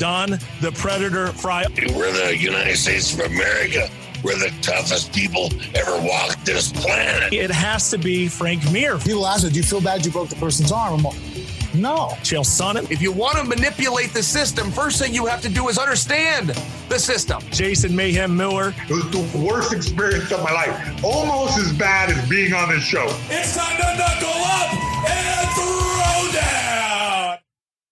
Don the Predator Frye. We're the United States of America. We're the toughest people ever walked this planet. It has to be Frank Mir. People ask me, do you feel bad you broke the person's arm? I'm like, no. Chael Sonnen. If you want to manipulate the system, first thing you have to do is understand the system. Jason Mayhem Miller. It was the worst experience of my life. Almost as bad as being on this show. It's time to knuckle up and throw down.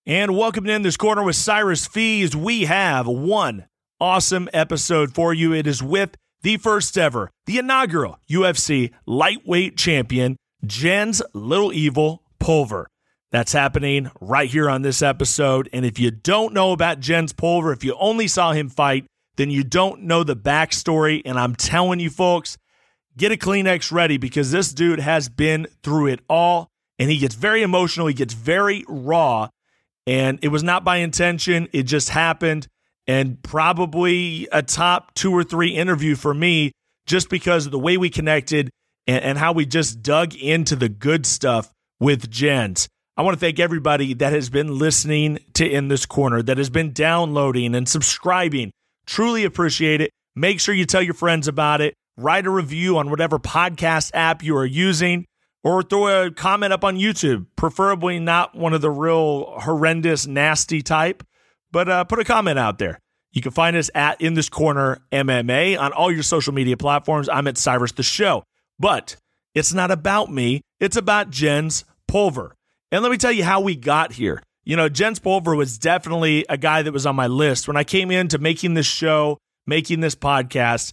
And welcome in this corner with Cyrus Fees. We have one awesome episode for you. It is with the first ever, the inaugural UFC lightweight champion, Jens Little Evil Pulver. That's happening right here on this episode. And if you don't know about Jens Pulver, if you only saw him fight, then you don't know the backstory. And I'm telling you, folks, get a Kleenex ready because this dude has been through it all. And he gets very emotional, he gets very raw. And it was not by intention, it just happened. And probably a top two or three interview for me, just because of the way we connected and, and how we just dug into the good stuff with Jens. I want to thank everybody that has been listening to In This Corner, that has been downloading and subscribing. Truly appreciate it. Make sure you tell your friends about it. Write a review on whatever podcast app you are using, or throw a comment up on YouTube, preferably not one of the real horrendous, nasty type, but uh, put a comment out there. You can find us at In This Corner MMA on all your social media platforms. I'm at Cyrus the Show. But it's not about me, it's about Jens Pulver. And let me tell you how we got here. You know, Jens Pulver was definitely a guy that was on my list. When I came into making this show, making this podcast,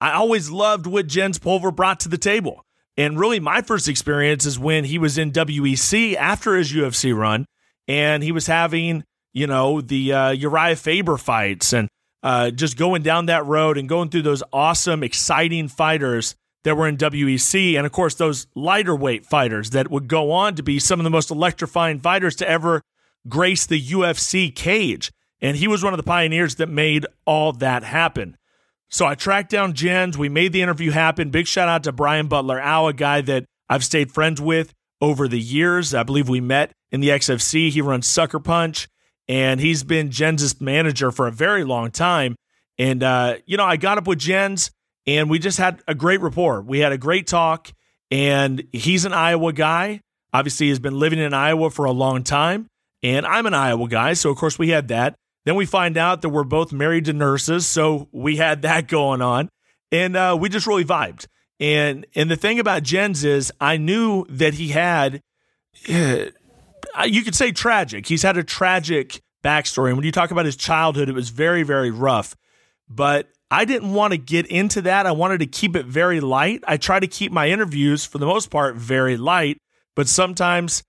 I always loved what Jens Pulver brought to the table. And really, my first experience is when he was in WEC after his UFC run, and he was having, you know, the uh, Uriah Faber fights and uh, just going down that road and going through those awesome, exciting fighters that were in WEC, and of course, those lighter weight fighters that would go on to be some of the most electrifying fighters to ever grace the UFC cage. And he was one of the pioneers that made all that happen. So I tracked down Jens. We made the interview happen. Big shout out to Brian Butler-Au, a guy that I've stayed friends with over the years. I believe we met in the XFC. He runs Sucker Punch, and he's been Jens' manager for a very long time. And, uh, you know, I got up with Jens and we just had a great rapport. We had a great talk, and he's an Iowa guy. Obviously, he's been living in Iowa for a long time, and I'm an Iowa guy, so of course we had that. Then we find out that we're both married to nurses, so we had that going on, and uh, we just really vibed. And and the thing about Jens is, I knew that he had, you could say tragic. He's had a tragic backstory, and when you talk about his childhood, it was very very rough. But I didn't want to get into that. I wanted to keep it very light. I try to keep my interviews, for the most part, very light, but sometimes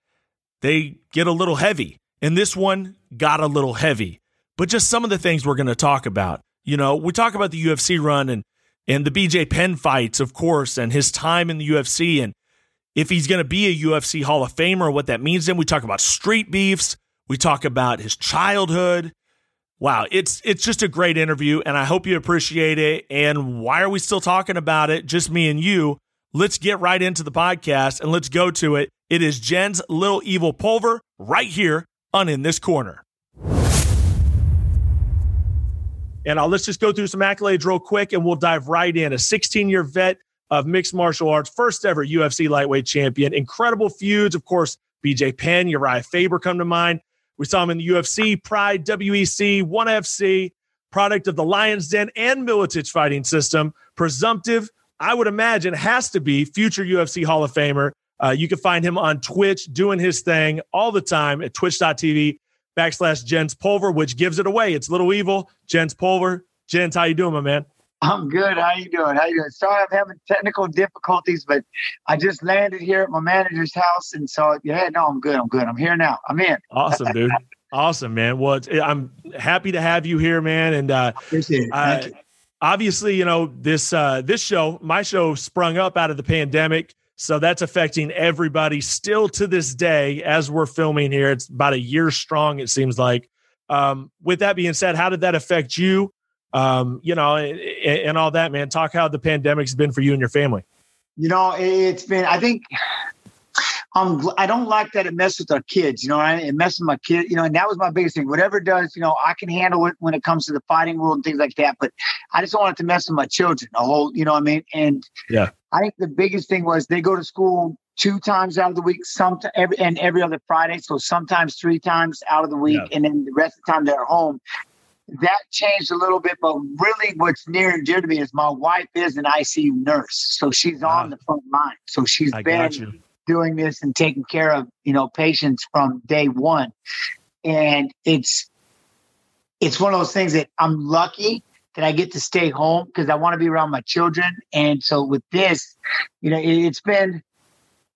they get a little heavy. And this one got a little heavy. But just some of the things we're going to talk about. You know, we talk about the UFC run and and the BJ Penn fights, of course, and his time in the UFC and if he's going to be a UFC Hall of Famer, what that means. Then we talk about street beefs. We talk about his childhood wow, it's it's just a great interview, and I hope you appreciate it. And why are we still talking about it? Just me and you. Let's get right into the podcast and let's go to it. It is Jens Little Evil Pulver right here on In This Corner. And I'll, let's just go through some accolades real quick and we'll dive right in. A 16 year vet of mixed martial arts, first ever UFC lightweight champion, incredible feuds. Of course, BJ Penn, Uriah Faber come to mind. We saw him in the UFC, Pride, WEC, ONE FC, product of the Lions Den and Miletich fighting system. Presumptive, I would imagine, has to be future UFC Hall of Famer. Uh, you can find him on Twitch doing his thing all the time at twitch.tv backslash Jens Pulver, which gives it away. It's Little Evil, Jens Pulver. Jens, how you doing, my man? I'm good. How you doing? How you doing? Sorry, I'm having technical difficulties, but I just landed here at my manager's house, and so yeah, no, I'm good. I'm good. I'm here now. I'm in. Awesome, dude. awesome, man. Well, I'm happy to have you here, man. And uh, appreciate it. Uh, you. obviously, you know this uh, this show, my show, sprung up out of the pandemic. So that's affecting everybody still to this day as we're filming here. It's about a year strong, it seems like. Um, with that being said, how did that affect you? um, you know, and, and, all that, man. Talk how the pandemic's been for you and your family. You know, it's been, I think I'm I don't like that it messes with our kids, you know, right? it messes with my kid, you know, and that was my biggest thing. Whatever it does, you know, I can handle it when it comes to the fighting world and things like that, but I just don't want it to mess with my children. A whole, you know what I mean? And Yeah. I think the biggest thing was they go to school two times out of the week, some every and every other Friday, so sometimes three times out of the week, Yeah. and then the rest of the time they're home. That changed a little bit, but really, what's near and dear to me is my wife is an ICU nurse, so she's Ah. on the front line. So she's I been. Doing this and taking care of you know patients from day one. And it's it's one of those things that i'm lucky that i get to stay home because i want to be around my children. And so with this you know it, it's been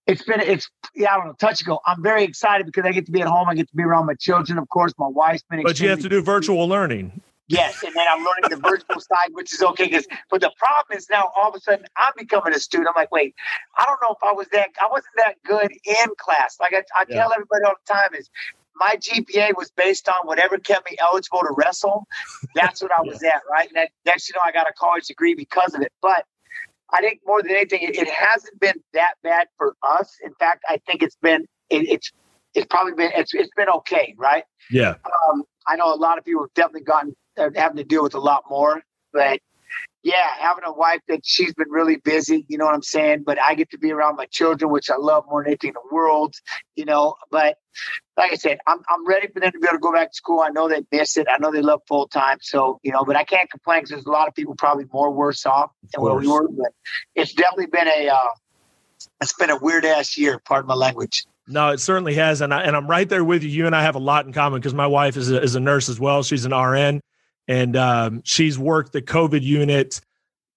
it's been it's yeah i don't know touch and go. I'm very excited because i get to be at home. I get to be around my children of course. My wife's been But you have to do virtual learning. Yes, and then I'm learning the virtual side, which is okay. Because, but the problem is now all of a sudden I'm becoming a student. I'm like, wait, I don't know if I was that. I wasn't that good in class. Like I, I Yeah. tell everybody all the time is. My GPA was based on whatever kept me eligible to wrestle. That's what I was at, right? And next, you know, I got a college degree because of it. But I think more than anything, it, it hasn't been that bad for us. In fact, I think it's been it, it's it's probably been it's it's been okay, right? Yeah. um, I know a lot of people have definitely gotten having to deal with a lot more, but yeah, having a wife that she's been really busy, you know what I'm saying? But I get to be around my children, which I love more than anything in the world, you know. But like I said, I'm I'm ready for them to be able to go back to school. I know they miss it. I know they love full time. So, you know, but I can't complain because there's a lot of people probably more worse off than where we were. But it's definitely been a uh it's been a weird ass year, pardon my language. No, it certainly has, and I and I'm right there with you. You and I have a lot in common because my wife is a, is a nurse as well. She's an RN, and um, she's worked the COVID unit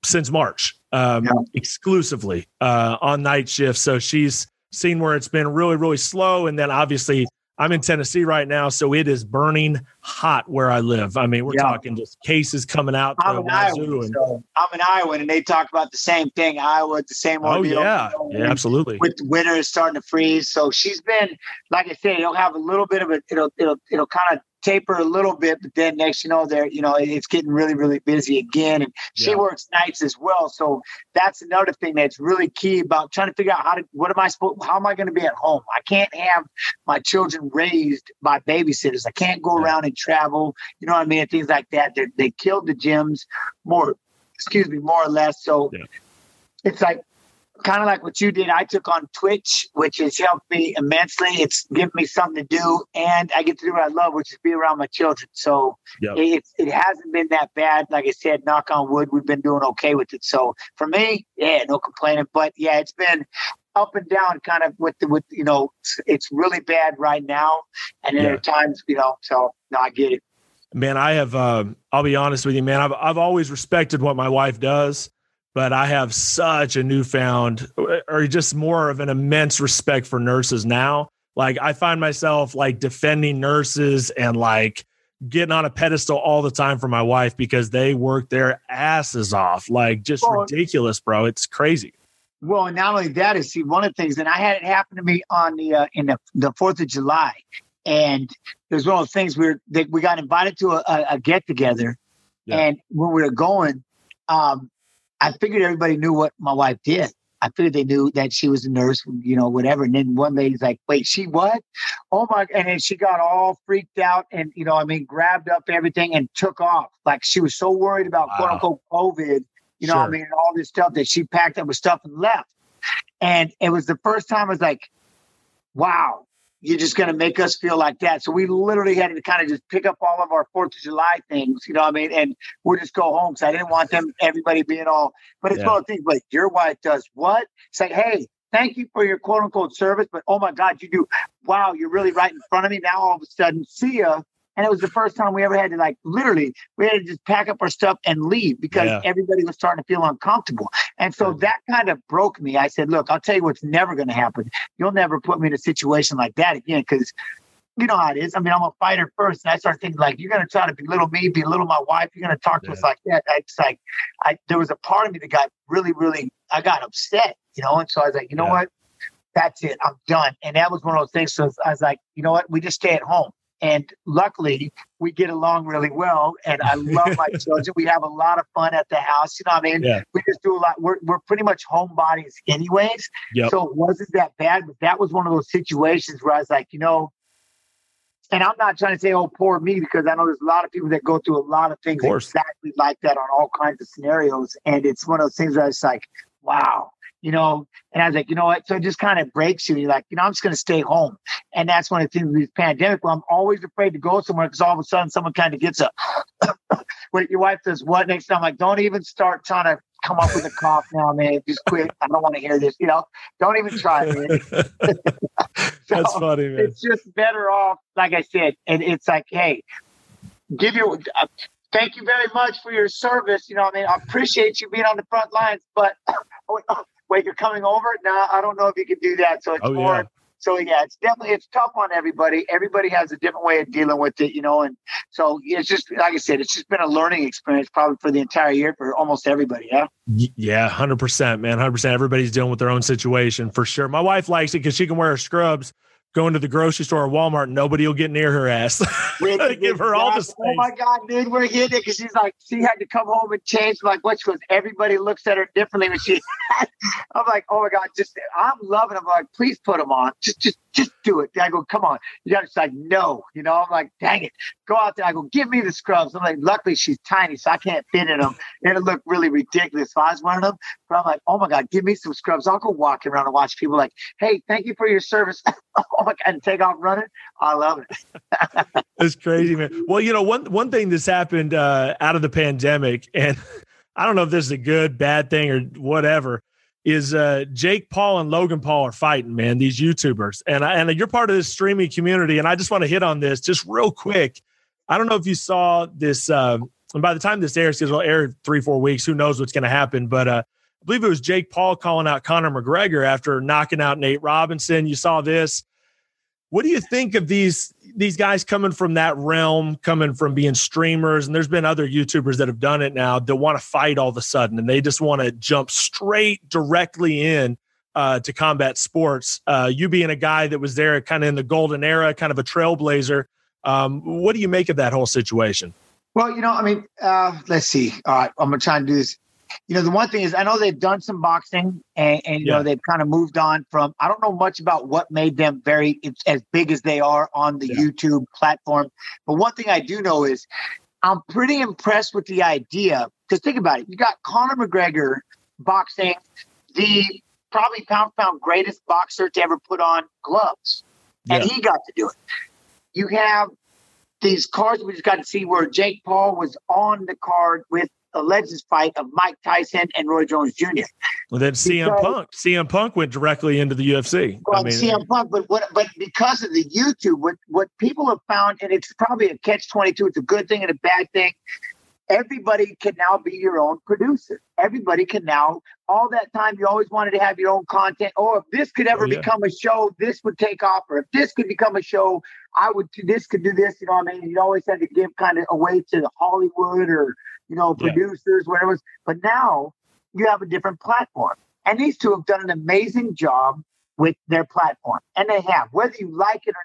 since March um, Yeah. exclusively uh, on night shift. So she's seen where it's been really really slow, and then obviously I'm in Tennessee right now, so it is burning hot where I live. I mean, we're Yeah. talking just cases coming out I'm an wazoo Iowan, and so I'm an Iowan, and they talk about the same thing. Iowa, the same oh yeah, yeah, absolutely. With winter is starting to freeze, so she's been, like I said, it'll have a little bit of a, it'll, it'll, it'll kind of taper a little bit, but then next, you know, there, you know, it's getting really, really busy again, and she works nights as well. So that's another thing that's really key about trying to figure out how to, what am I supposed, how am I going to be at home? I can't have my children raised by babysitters. I can't go Yeah. around and travel, you know what I mean, things like that. They, they killed the gyms more, excuse me, more or less. So Yeah. it's like kind of like what you did. I took on Twitch, which has helped me immensely. It's given me something to do, and I get to do what I love, which is be around my children. So Yep. it, it hasn't been that bad. Like I said, knock on wood, we've been doing okay with it. So for me, yeah, no complaining. But yeah, it's been up and down, kind of with the with you know, it's, really bad right now, and then Yeah. are times you know. So no, I get it. man i have um, i'll be honest with you man I've, I've always respected what my wife does but i have such a newfound or just more of an immense respect for nurses now. Like i find myself like defending nurses and like getting on a pedestal all the time for my wife because they work their asses off. Like just Well- ridiculous bro. It's crazy. Well, and not only that is see one of the things, and I had it happen to me on the uh, in the the Fourth of July, and it was one of the things where they, we got invited to a, a, a get together, Yeah. and when we were going, um, I figured everybody knew what my wife did. I figured they knew that she was a nurse, you know, whatever. And then one lady's like, "Wait, she what? Oh my!" And then she got all freaked out, and you know, I mean, grabbed up everything and took off. Like she was so worried about quote unquote COVID, you know, what I mean, all this stuff that she packed up with stuff and left. And it was the first time I was like, "Wow, you're just going to make us feel like that." So we literally had to kind of just pick up all of our Fourth of July things, you know what I mean, and we'll just go home because I didn't want them, everybody being all. But it's Yeah. one of the things like your wife does what? It's like, hey, thank you for your quote unquote service, but oh my God, you do. Wow, you're really right in front of me now. All of a sudden, see ya. And it was the first time we ever had to like literally we had to just pack up our stuff and leave because Yeah. everybody was starting to feel uncomfortable. And so that kind of broke me. I said, look, I'll tell you what's never going to happen. You'll never put me in a situation like that again because you know how it is. I mean, I'm a fighter first, and I start thinking like, you're going to try to belittle me, belittle my wife. You're going to talk to us like that. I, it's like, I there was a part of me that got really, really, I got upset, you know. And so I was like, you know Yeah. what? That's it. I'm done. And that was one of those things. So I was like, you know what? We just stay at home. And luckily, we get along really well. And I love my children. We have a lot of fun at the house. You know what I mean? Yeah. We just do a lot. We're, we're pretty much homebodies, anyways. Yep. So it wasn't that bad. But that was one of those situations where I was like, you know, and I'm not trying to say, oh, poor me, because I know there's a lot of people that go through a lot of things Of exactly like that on all kinds of scenarios. And it's one of those things where it's like, wow, you know, and I was like, you know what? So it just kind of breaks you. You're like, you know, I'm just going to stay home. And that's one of the things with this pandemic where I'm always afraid to go somewhere because all of a sudden someone kind of gets a, wait, your wife says what next time? I'm like, don't even start trying to come up with a cough now, man. Just quit. I don't want to hear this. You know, don't even try, man. That's funny, man. It's just better off, like I said, and it's like, hey, give your. Uh, thank you very much for your service. You know, what I mean, I appreciate you being on the front lines, but wait, you're coming over? No, I don't know if you can do that. So it's Oh, more. yeah. So yeah, it's definitely it's tough on everybody. Everybody has a different way of dealing with it, you know, and so it's just like I said, it's just been a learning experience probably for the entire year for almost everybody. Yeah. Yeah, hundred percent, man, hundred percent. Everybody's dealing with their own situation for sure. My wife likes it because she can wear her scrubs, go to the grocery store or Walmart, nobody will get near her ass. Really to give her all the space. Oh my god, dude, we're hitting it because she's like, she had to come home and change. Like, what? She goes, everybody looks at her differently when she. I'm like, oh my god, just I'm loving them. I'm like, please put them on. Just, just, just do it. I go, come on. You got to like, no. You know, I'm like, dang it, go out there. I go, give me the scrubs. I'm like, luckily she's tiny, so I can't fit in them. It'll look really ridiculous if I was wearing them. But I'm like, oh my god, give me some scrubs. I'll go walking around and watch people like, hey, thank you for your service. Oh and take off running. I love it. It's crazy, man. Well, you know, one one thing that's happened uh, out of the pandemic, and I don't know if this is a good, bad thing or whatever, is uh, Jake Paul and Logan Paul are fighting, man. These YouTubers, and I, and you're part of this streaming community, and I just want to hit on this just real quick. I don't know if you saw this, um, and by the time this airs, because it'll air three, four weeks, who knows what's going to happen, but. uh I believe it was Jake Paul calling out Conor McGregor after knocking out Nate Robinson. You saw this. What do you think of these these guys coming from that realm, coming from being streamers? And there's been other YouTubers that have done it now that want to fight all of a sudden, and they just want to jump straight directly in uh, to combat sports. Uh, you being a guy that was there, kind of in the golden era, kind of a trailblazer. Um, what do you make of that whole situation? Well, you know, I mean, uh, let's see. All right, I'm gonna try and do this. You know, the one thing is, I know they've done some boxing, and, and you Yeah. know, they've kind of moved on from. I don't know much about what made them very as big as they are on the Yeah. YouTube platform, but one thing I do know is, I'm pretty impressed with the idea. Because think about it, you got Conor McGregor boxing, the probably pound pound greatest boxer to ever put on gloves, and he got to do it. You have these cards we just got to see where Jake Paul was on the card with a legends fight of Mike Tyson and Roy Jones Jr. And then CM Because- Punk, CM Punk went directly into the UFC. Well, I mean, CM Punk, but what? But because of the YouTube, what what people have found, and it's probably a catch twenty two. It's a good thing and a bad thing. Everybody can now be your own producer. Everybody can now. All that time you always wanted to have your own content. Or if this could ever Oh, yeah. become a show, this would take off. Or if this could become a show, I would. This could do this. You know what I mean? You always had to give kind of away to Hollywood or you know Yeah. producers, whatever. it was. But now you have a different platform, and these two have done an amazing job with their platform, and they have. Whether you like it or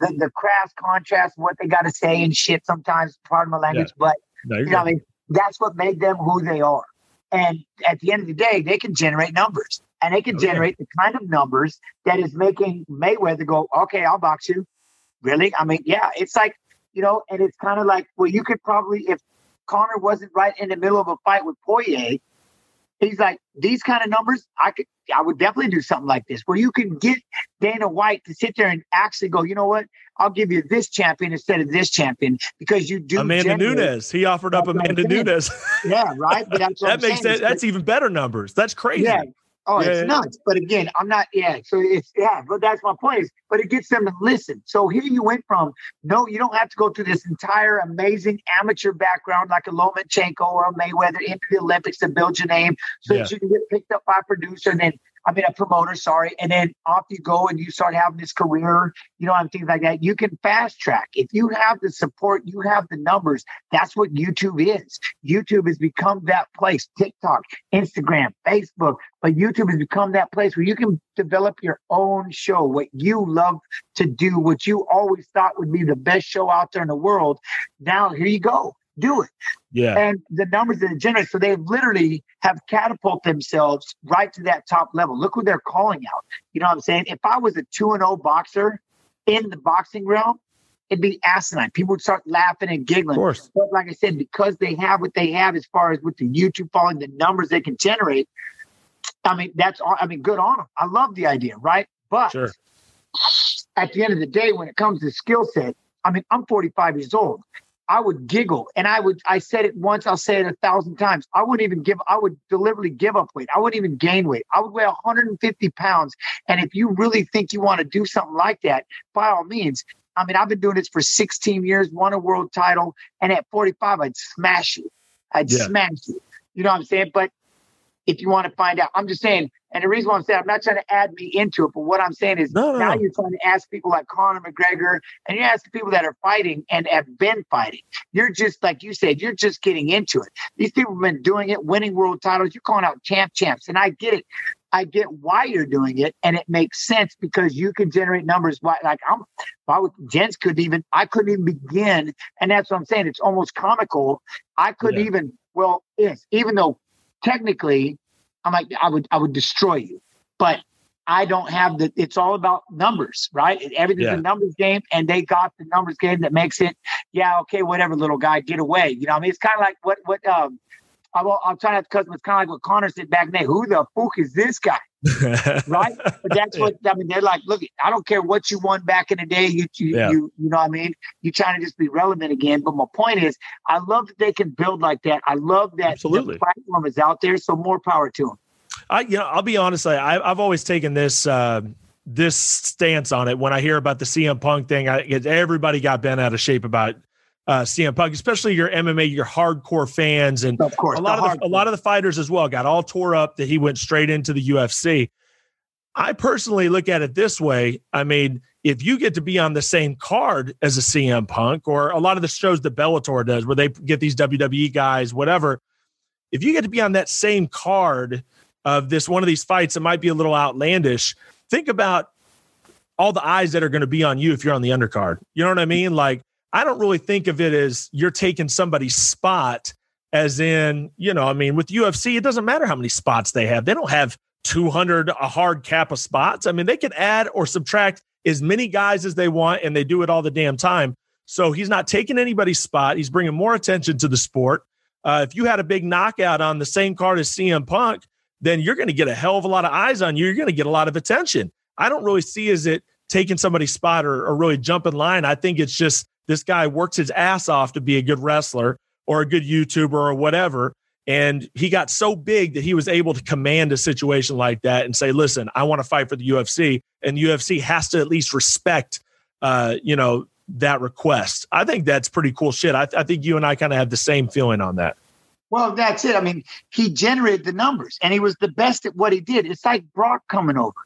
not, the, the crass contrast, what they got to say and shit. Sometimes, pardon my language, but no, you're know, I mean, that's what made them who they are. And at the end of the day, they can generate numbers, and they can oh, Okay. generate the kind of numbers that is making Mayweather go, "Okay, I'll box you." Really? I mean, yeah, it's like you know, and it's kind of like, well, you could probably if Conor wasn't right in the middle of a fight with Poirier, he's like these kind of numbers. I could, I would definitely do something like this, where you can get Dana White to sit there and actually go, you know what? I'll give you this champion instead of this champion because you do. Amanda Nunes. He offered up That's what I'm Amanda. Nunes. Yeah, right. That I'm makes saying is That's even better numbers. That's crazy. Yeah. Oh, Yeah, it's yeah. nuts. But again, I'm not. Yeah. So it's yeah. But that's my point. Is, but it gets them to listen. So here you went from no, you don't have to go through this entire amazing amateur background like a Lomachenko or a Mayweather into the Olympics to build your name, so that you can get picked up by a producer and then I mean, a promoter, sorry, and then off you go and you start having this career, you know, and things like that. You can fast track. If you have the support, you have the numbers. That's what YouTube is. YouTube has become that place TikTok, Instagram, Facebook, but YouTube has become that place where you can develop your own show, what you love to do, what you always thought would be the best show out there in the world. Now, here you go do it. Yeah. And the numbers that generate, so they literally have catapulted themselves right to that top level. Look who they're calling out. You know what I'm saying? If I was a 2 and 0 boxer in the boxing realm, it'd be asinine. People would start laughing and giggling. Of course. But like I said, because they have what they have as far as with the YouTube following, the numbers they can generate, I mean, that's all. I mean, good on them. I love the idea, right? But Sure. at the end of the day, when it comes to skill set, I mean, I'm 45 years old. I would giggle and I would, I said it once, I'll say it a thousand times. I wouldn't even give, I would deliberately give up weight. I wouldn't even gain weight. I would weigh 150 pounds. And if you really think you want to do something like that, by all means, I mean, I've been doing this for 16 years, won a world title. And at 45, I'd smash you. I'd Yeah. smash you. You know what I'm saying? But if you want to find out, I'm just saying, and the reason why I'm saying, I'm not trying to add me into it, but what I'm saying is No, no, now no. you're trying to ask people like Conor McGregor and you ask the people that are fighting and have been fighting. You're just, like you said, you're just getting into it. These people have been doing it, winning world titles. You're calling out champ champs. And I get it. I get why you're doing it, and it makes sense because you can generate numbers. Why, like I'm, I would, Jens couldn't even, I couldn't even begin, and that's what I'm saying. It's almost comical. I couldn't Yeah. even, well, yes, even though technically, I'm like, I would, I would destroy you, but I don't have the. It's all about numbers, right? Everything's Yeah. a numbers game, and they got the numbers game that makes it. Yeah, okay, whatever, little guy, get away. You know, what I mean, it's kind of like what what um. I'm, I'm trying not to cut. It's kind of like what Conor said back then. Who the fuck is this guy? right? But that's what I mean. They're like, look, I don't care what you won back in the day. You, you, Yeah. you, you know what I mean? You're trying to just be relevant again. But my point is, I love that they can build like that. I love that Absolutely. the platform is out there. So more power to them. I, you know, I'll be honest. I, I've always taken this uh, this stance on it. When I hear about the CM Punk thing, I, everybody got bent out of shape about uh, CM Punk, especially your MMA, your hardcore fans, and Of course, a lot the of the, a lot of the fighters as well got all tore up that he went straight into the UFC. I personally look at it this way. I mean, if you get to be on the same card as a CM Punk or a lot of the shows that Bellator does, where they get these WWE guys, whatever, if you get to be on that same card of this one of these fights that might be a little outlandish, think about all the eyes that are going to be on you if you're on the undercard. You know what I mean? Like, I don't really think of it as you're taking somebody's spot, as in, you know, I mean, with UFC, it doesn't matter how many spots they have. They don't have 200, a hard cap of spots. I mean, they can add or subtract as many guys as they want, and they do it all the damn time. So he's not taking anybody's spot. He's bringing more attention to the sport. Uh, if you had a big knockout on the same card as CM Punk, then you're going to get a hell of a lot of eyes on you. You're going to get a lot of attention. I don't really see as it taking somebody's spot or, or really jumping line. I think it's just this guy works his ass off to be a good wrestler or a good YouTuber or whatever. And he got so big that he was able to command a situation like that and say, listen, I want to fight for the UFC. And the UFC has to at least respect, uh, you know, that request. I think that's pretty cool shit. I, I think you and I kind of have the same feeling on that. Well, that's it. I mean, he generated the numbers and he was the best at what he did. It's like Brock coming over.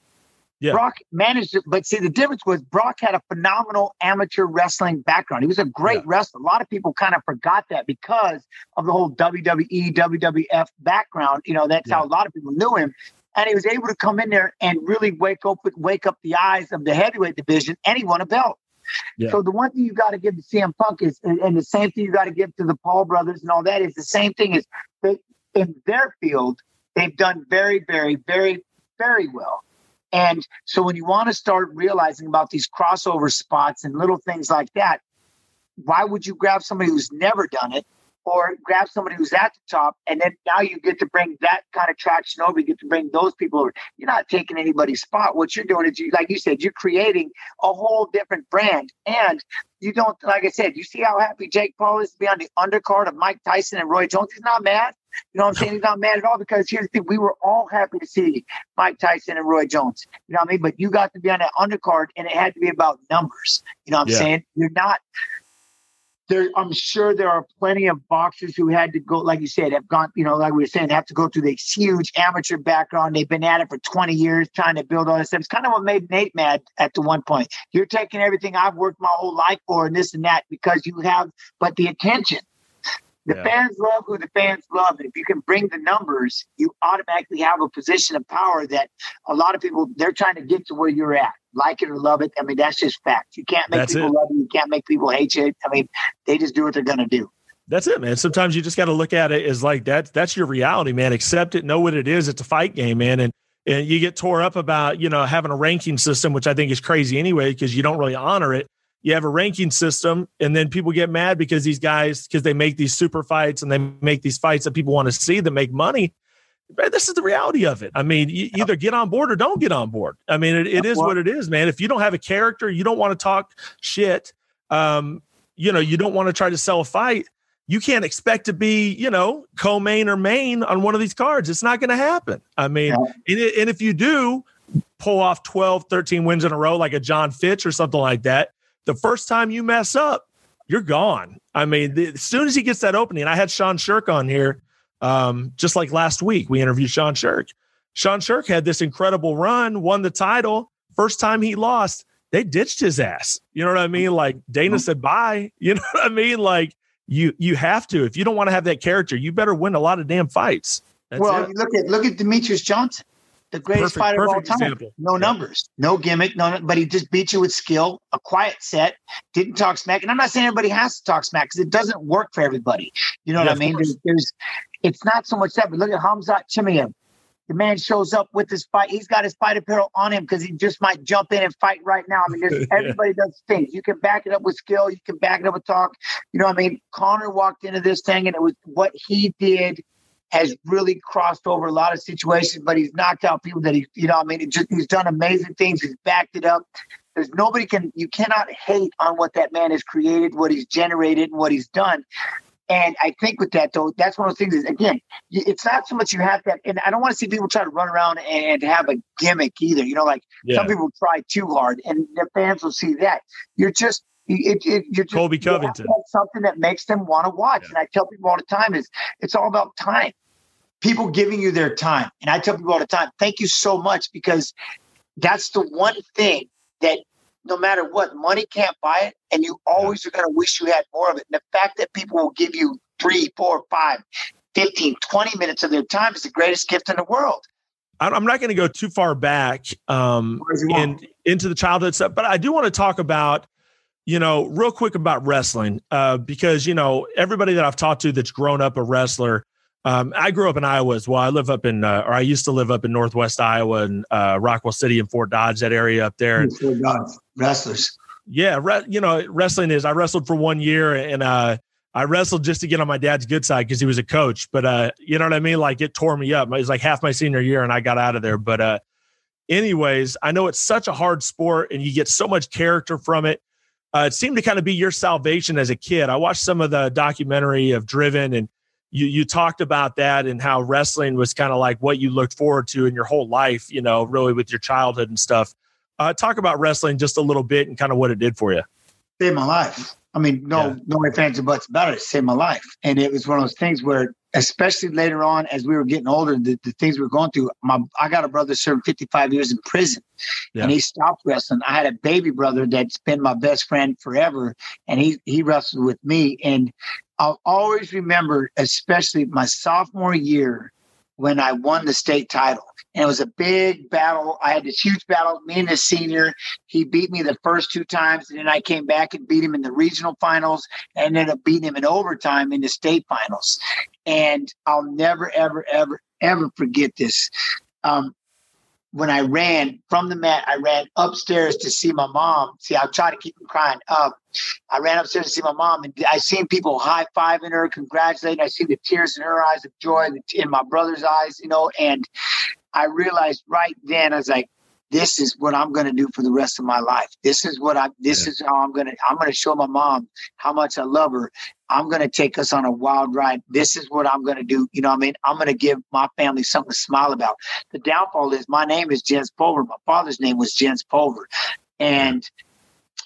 Yeah. Brock managed it, but see, the difference was Brock had a phenomenal amateur wrestling background. He was a great Yeah. wrestler. A lot of people kind of forgot that because of the whole WWE, WWF background. You know, that's how a lot of people knew him. And he was able to come in there and really wake up wake up the eyes of the heavyweight division, and he won a belt. Yeah. So the one thing you got to give to CM Punk is, and, and the same thing you got to give to the Paul brothers and all that is the same thing is they in their field they've done very, very, very, very well. And so when you want to start realizing about these crossover spots and little things like that, why would you grab somebody who's never done it or grab somebody who's at the top and then now you get to bring that kind of traction over you get to bring those people over? You're not taking anybody's spot. What you're doing is you like you said you're creating a whole different brand. And you don't like i said you see how happy jake paul is to be on the undercard of mike tyson and roy jones? He's not mad you know what i'm saying he's not mad at all because here's the thing we were all happy to see mike tyson and roy jones you know what i mean but you got to be on that undercard and it had to be about numbers you know what i'm Yeah. saying you're not there, I'm sure there are plenty of boxers who had to go, like you said, have gone, you know, like we were saying, have to go through this huge amateur background. They've been at it for 20 years trying to build all this stuff. It's kind of what made Nate mad at the one point. You're taking everything I've worked my whole life for and this and that because you have, but the attention. The Yeah. fans love who the fans love. And if you can bring the numbers, you automatically have a position of power that a lot of people, they're trying to get to where you're at. Like it or love it. I mean, that's just fact. You can't make That's people it. love you. You can't make people hate you. I mean, they just do what they're going to do. That's it, man. Sometimes you just got to look at it as like that. That's your reality, man. Accept it. Know what it is. It's a fight game, man. And and you get tore up about you know having a ranking system, which I think is crazy anyway, because you don't really honor it. You have a ranking system, and then people get mad because these guys because they make these super fights and they make these fights that people want to see that make money. Man, this is the reality of it. I mean, you either get on board or don't get on board. I mean, it, it is what it is, man. If you don't have a character, you don't want to talk shit. Um, you know, you don't want to try to sell a fight you can't expect to be, you know, co-main or main on one of these cards. It's not going to happen. I mean, Yeah. and, it- and if you do pull off 12, 13 wins in a row, like a John Fitch or something like that, the first time you mess up, you're gone. I mean, the, as soon as he gets that opening, I had Sean Sherk on here um, just like last week. We interviewed Sean Sherk. Sean Sherk had this incredible run, won the title. First time he lost, they ditched his ass. You know what I mean? Like Dana said, bye. You know what I mean? Like you you have to. If you don't want to have that character, you better win a lot of damn fights. That's well, it. look at look at Demetrius Johnson, the greatest Perfect- fighter of all time. example. No Yeah. numbers, no gimmick, no. But he just beat you with skill, a quiet set, didn't talk smack. And I'm not saying everybody has to talk smack because it doesn't work for everybody. You know Yeah, what I mean? There's, there's, it's not so much that. But look at Khamzat Chimaev. The man shows up with his fight. He's got his fight apparel on him because he just might jump in and fight right now. I mean, Yeah. everybody does things. You can back it up with skill. You can back it up with talk. You know what I mean? Conor walked into this thing and it was what he did has really crossed over a lot of situations, but he's knocked out people that he, you know, I mean, it just he's done amazing things. He's backed it up. There's nobody can you cannot hate on what that man has created, what he's generated, and what he's done. And I think with that though, that's one of those things. Is again, it's not so much you have that, and I don't want to see people try to run around and have a gimmick either. You know, like Yeah. some people try too hard, and the fans will see that. You're just it, it, you're just Colby you Covington. have something that makes them want to watch. And I tell people all the time is it's all about time. People giving you their time, and I tell people all the time, thank you so much because that's the one thing that no matter what, money can't buy it, and you always are going to wish you had more of it. And the fact that people will give you three, four, five, 15, 20 minutes of their time is the greatest gift in the world. I'm not going to go too far back um, Far as you want. in, into the childhood stuff, but I do want to talk about, you know, real quick about wrestling uh, because you know everybody that I've talked to that's grown up a wrestler. Um, I grew up in Iowa as well. I live up in, uh, or I used to live up in Northwest Iowa and uh, Rockwell City and Fort Dodge, that area up there. And Wrestlers. yeah, re- you know, wrestling is. I wrestled for one year, and uh, I wrestled just to get on my dad's good side because he was a coach. But uh, you know what I mean? Like it tore me up. It was like half my senior year, and I got out of there. But uh, anyways, I know it's such a hard sport, and you get so much character from it. Uh, it seemed to kind of be your salvation as a kid. I watched some of the documentary of Driven, and you you talked about that and how wrestling was kind of like what you looked forward to in your whole life. You know, really with your childhood and stuff. Uh, talk about wrestling just a little bit and kind of what it did for you. Saved my life. I mean, no, Yeah. no ifs, ands, or buts about it. It saved my life. And it was one of those things where, especially later on, as we were getting older, the, the things we were going through, my I got a brother serving 55 years in prison Yeah. and he stopped wrestling. I had a baby brother that's been my best friend forever. And he, he wrestled with me. And I'll always remember, especially my sophomore year, when I won the state title. And it was a big battle. I had this huge battle, me and the senior. He beat me the first two times, and then I came back and beat him in the regional finals and ended up beating him in overtime in the state finals. And I'll never, ever, ever, ever forget this. Um, when I ran from the mat, I ran upstairs to see my mom. See, I'll try to keep from crying. Um, I ran upstairs to see my mom, and I seen people high fiving her, congratulating. I see the tears in her eyes of joy, in my brother's eyes, you know. And I realized right then, I was like, "This is what I'm going to do for the rest of my life. This is what I. This is how I'm going to. I'm going to show my mom how much I love her. I'm going to take us on a wild ride. This is what I'm going to do. You know, what I mean, I'm going to give my family something to smile about. The downfall is my name is Jens Pulver. My father's name was Jens Pulver, and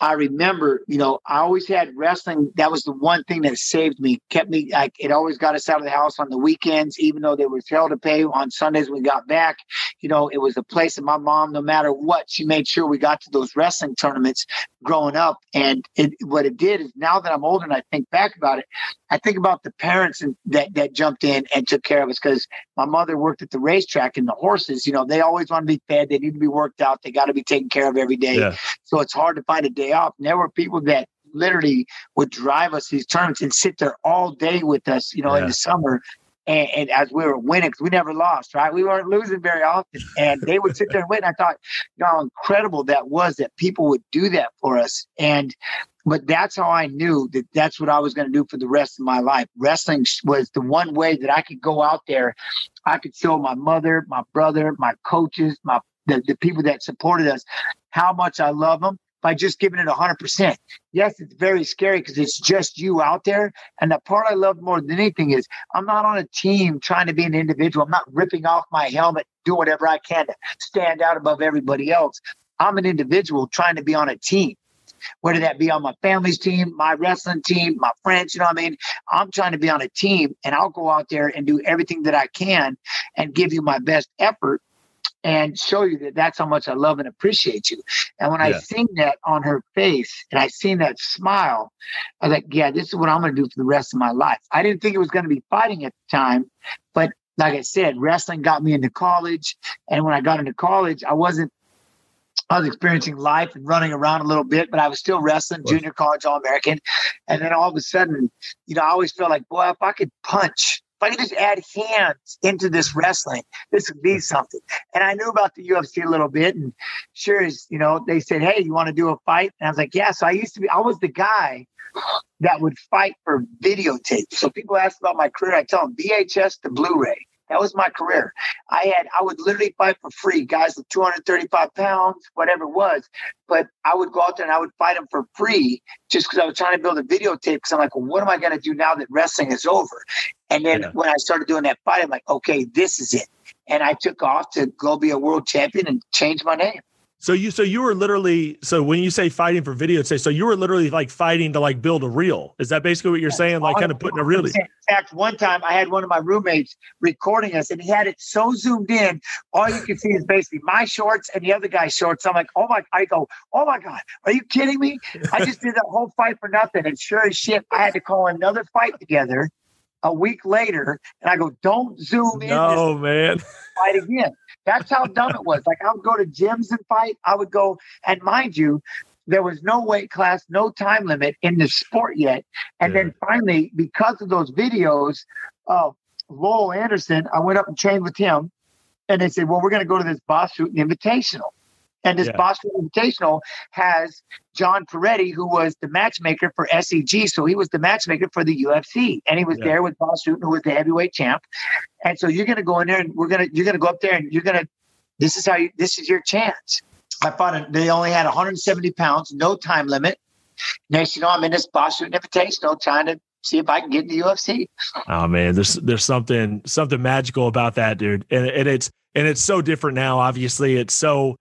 I remember, you know, I always had wrestling. That was the one thing that saved me, kept me like it always got us out of the house on the weekends, even though there was hell to pay on Sundays when we got back. You know, it was a place that my mom, no matter what, she made sure we got to those wrestling tournaments growing up. And it, what it did is now that I'm older and I think back about it, I think about the parents and, that that jumped in and took care of us because my mother worked at the racetrack and the horses, you know, they always want to be fed, they need to be worked out, they got to be taken care of every day. Yeah. So it's hard to find a day off. And there were people that literally would drive us these tournaments and sit there all day with us, you know, yeah. in the summer. And, and, as we were winning, because we never lost, right? We weren't losing very often. And they would sit there and win. I thought, you know, how incredible that was that people would do that for us. And but that's how I knew that that's what I was going to do for the rest of my life. Wrestling was the one way that I could go out there. I could show my mother, my brother, my coaches, my the, the people that supported us how much I love them by just giving it 100%. Yes, it's very scary because it's just you out there. And the part I love more than anything is I'm not on a team trying to be an individual. I'm not ripping off my helmet, do whatever I can to stand out above everybody else. I'm an individual trying to be on a team whether that be on my family's team, my wrestling team, my friends, you know what I mean? I'm trying to be on a team and I'll go out there and do everything that I can and give you my best effort and show you that that's how much I love and appreciate you. And when yeah. I seen that on her face and I seen that smile, I was like, yeah, this is what I'm going to do for the rest of my life. I didn't think it was going to be fighting at the time, but like I said, wrestling got me into college. And when I got into college, I wasn't I was experiencing life and running around a little bit, but I was still wrestling, junior college All American. And then all of a sudden, you know, I always felt like, boy, if I could punch, if I could just add hands into this wrestling, this would be something. And I knew about the UFC a little bit. And sure as, you know, they said, hey, you want to do a fight? And I was like, yeah. So I used to be, I was the guy that would fight for videotape. So people ask about my career, I tell them VHS to Blu ray. That was my career. I had I would literally fight for free, guys with 235 pounds, whatever it was. But I would go out there and I would fight them for free just because I was trying to build a videotape. Because I'm like, well, what am I going to do now that wrestling is over? And then yeah. when I started doing that fight, I'm like, okay, this is it. And I took off to go be a world champion and change my name. So you so you were literally so when you say fighting for video, say so you were literally like fighting to like build a reel. Is that basically what you're saying? Like kind of putting a reel. In fact, one time I had one of my roommates recording us, and he had it so zoomed in, all you can see is basically my shorts and the other guy's shorts. I'm like, oh my! I go, oh my god, are you kidding me? I just did that whole fight for nothing, and sure as shit, I had to call another fight together a week later, and I go, don't zoom in. No, man. Fight again. That's how dumb it was. Like I would go to gyms and fight. I would go, and mind you, there was no weight class, no time limit in the sport yet. And yeah. then finally, because of those videos of Lowell Anderson, I went up and trained with him. And they said, well, we're going to go to this Bas Rutten Invitational. And this yeah. Bas Rutten Invitational has John Peretti, who was the matchmaker for SEG. So he was the matchmaker for the UFC. And he was yeah. there with Bas Rutten, who was the heavyweight champ. And so you're gonna go in there and we're gonna you're gonna go up there and you're gonna this is how you this is your chance. I fought it. they only had 170 pounds, no time limit. Next, you know, I'm in this Bas Rutten Invitational trying to see if I can get in the UFC. Oh man, there's there's something something magical about that, dude. And, and it's and it's so different now. Obviously, it's so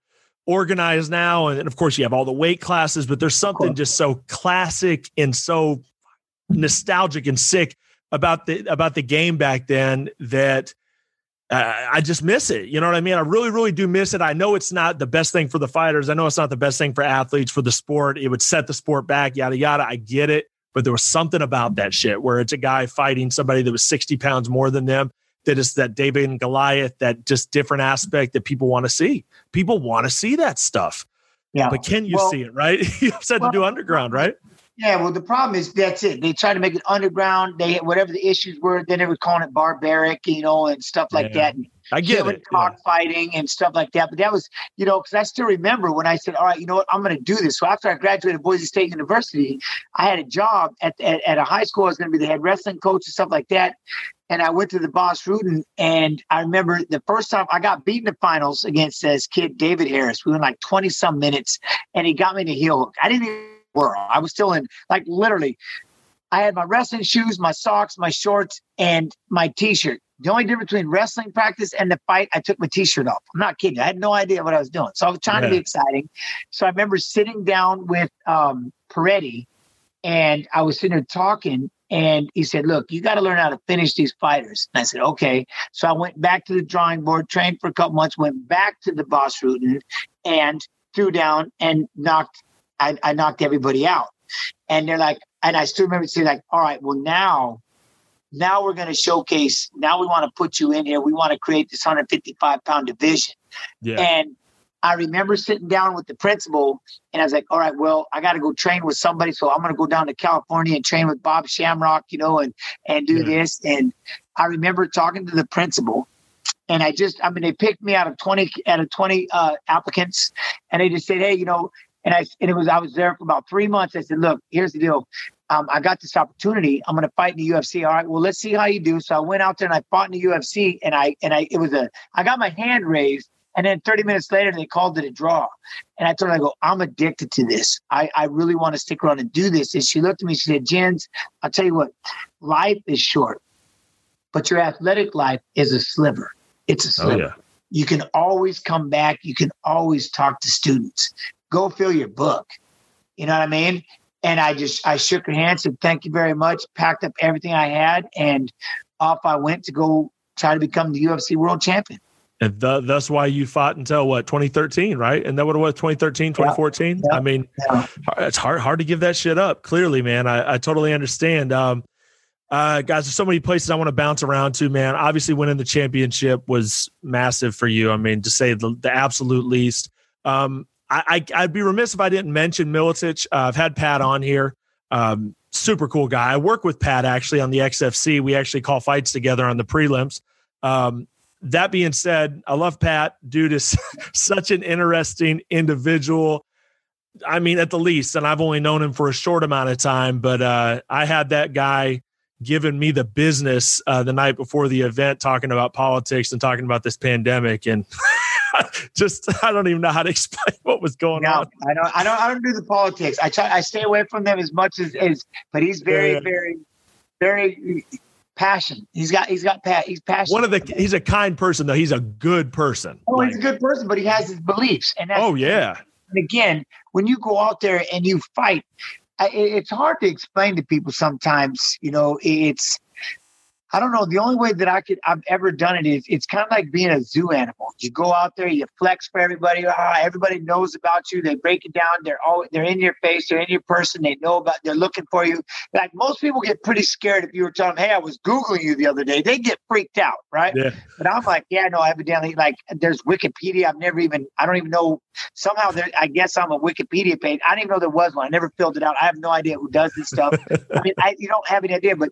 organized now. And of course, you have all the weight classes, but there's something just so classic and so nostalgic and sick about the about the game back then that uh, I just miss it. You know what I mean? I really, really do miss it. I know it's not the best thing for the fighters. I know it's not the best thing for athletes, for the sport. It would set the sport back, yada, yada. I get it. But there was something about that shit where it's a guy fighting somebody that was 60 pounds more than them that is that David and Goliath, that just different aspect that people want to see. People want to see that stuff. Yeah. But can you well, see it, right? you said well, to do underground, right? Yeah, well, the problem is that's it. They try to make it underground. They whatever the issues were, then they were calling it barbaric, you know, and stuff like yeah. that. And I get it. Cockfighting yeah. and stuff like that. But that was, you know, because I still remember when I said, "All right, you know what, I'm going to do this." So after I graduated Boise State University, I had a job at at, at a high school. I was going to be the head wrestling coach and stuff like that and I went to the Bas Rutten, and I remember the first time I got beaten in the finals against this kid David Harris. We went like twenty some minutes, and he got me to heel hook. I didn't even whirl. I was still in like literally. I had my wrestling shoes, my socks, my shorts, and my T-shirt. The only difference between wrestling practice and the fight, I took my t-shirt off. I'm not kidding. I had no idea what I was doing. So I was trying yeah. to be exciting. So I remember sitting down with um, Peretti and I was sitting there talking and he said, Look, you got to learn how to finish these fighters. And I said, Okay. So I went back to the drawing board, trained for a couple months, went back to the Bas Rutten and threw down and knocked, I, I knocked everybody out. And they're like, and I still remember saying, like, all right, well, now, now we're going to showcase, now we want to put you in here. We want to create this 155 pound division. Yeah. And I remember sitting down with the principal and I was like, all right, well, I got to go train with somebody. So I'm going to go down to California and train with Bob Shamrock, you know, and, and do yeah. this. And I remember talking to the principal and I just, I mean, they picked me out of 20, out of 20 uh, applicants and they just said, Hey, you know, and I, and it was, I was there for about three months. I said, look, here's the deal. Um, I got this opportunity. I'm going to fight in the UFC. All right. Well, let's see how you do. So I went out there and I fought in the UFC and I, and I, it was a, I got my hand raised and then 30 minutes later, they called it a draw. And I told her, I go, I'm addicted to this. I, I really want to stick around and do this. And she looked at me, she said, Jens, I'll tell you what, life is short, but your athletic life is a sliver. It's a oh, sliver. Oh, yeah. You can always come back. You can always talk to students. Go fill your book. You know what I mean? And I just, I shook her hand, said, thank you very much, packed up everything I had, and off I went to go try to become the UFC world champion and th- that's why you fought until what 2013 right? And that would have was 2013 2014 yeah. i mean yeah. it's hard hard to give that shit up clearly man. I, I totally understand. Um uh guys there's so many places i want to bounce around to man. Obviously winning the championship was massive for you i mean to say the, the absolute least. Um I, I would be remiss if i didn't mention Miletich. Uh, i've had pat on here. Um super cool guy. I work with pat actually on the xfc we actually call fights together on the prelims. Um, that being said, I love Pat. Dude is such an interesting individual. I mean, at the least, and I've only known him for a short amount of time, but uh, I had that guy giving me the business uh, the night before the event, talking about politics and talking about this pandemic, and just I don't even know how to explain what was going no, on. I don't, I don't, I don't do the politics. I try, I stay away from them as much as, as but he's very, yeah. very, very passion. He's got he's got he's passionate. One of the he's a kind person though. He's a good person. Oh, like, he's a good person, but he has his beliefs. And oh yeah. And again, when you go out there and you fight, it's hard to explain to people sometimes. You know, it's I don't know. The only way that I could I've ever done it is it's kind of like being a zoo animal. You go out there, you flex for everybody. Ah, everybody knows about you. They break it down. They're all they're in your face. They're in your person. They know about. They're looking for you. Like most people get pretty scared if you were telling them, "Hey, I was googling you the other day." They get freaked out, right? Yeah. But I'm like, yeah, no, evidently, like there's Wikipedia. I've never even. I don't even know. Somehow, there. I guess I'm a Wikipedia page. I didn't even know there was one. I never filled it out. I have no idea who does this stuff. I mean, I, you don't have any idea, but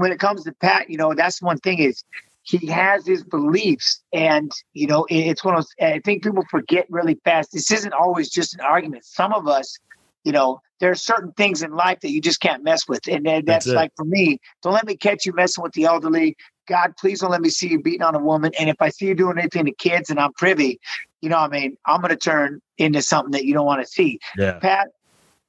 when it comes to Pat, you know, that's one thing is he has his beliefs and you know it's one of those i think people forget really fast this isn't always just an argument. Some of us you know there are certain things in life that you just can't mess with. And that's, that's like for me don't let me catch you messing with the elderly. God please don't let me see you beating on a woman. And if i see you doing anything to kids and i'm privy you know i mean? I'm going to turn into something that you don't want to see. Yeah. pat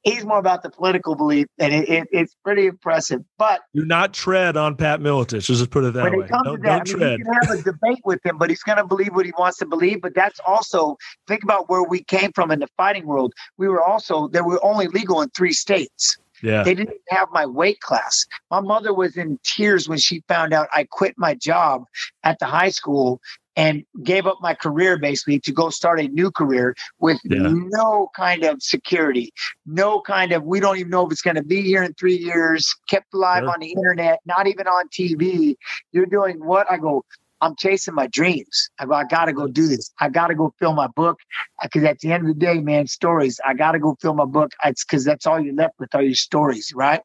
He's more about the political belief, and it, it, it's pretty impressive. But do not tread on Pat Miletich. Let's just put it that when way. It comes don't, to that, I mean, you can have a debate with him, but he's going to believe what he wants to believe. But that's also think about where we came from in the fighting world. We were also there were only legal in three states. Yeah. They didn't have my weight class. My mother was in tears when she found out I quit my job at the high school and gave up my career basically to go start a new career with yeah. no kind of security, no kind of, we don't even know if it's going to be here in three years, kept alive sure. on the internet, not even on TV. You're doing what? I go, I'm chasing my dreams. I go, I got to go do this. I got to go fill my book. Uh, because at the end of the day, man, stories, I got to go fill my book. It's because that's all you're left with are your stories, right?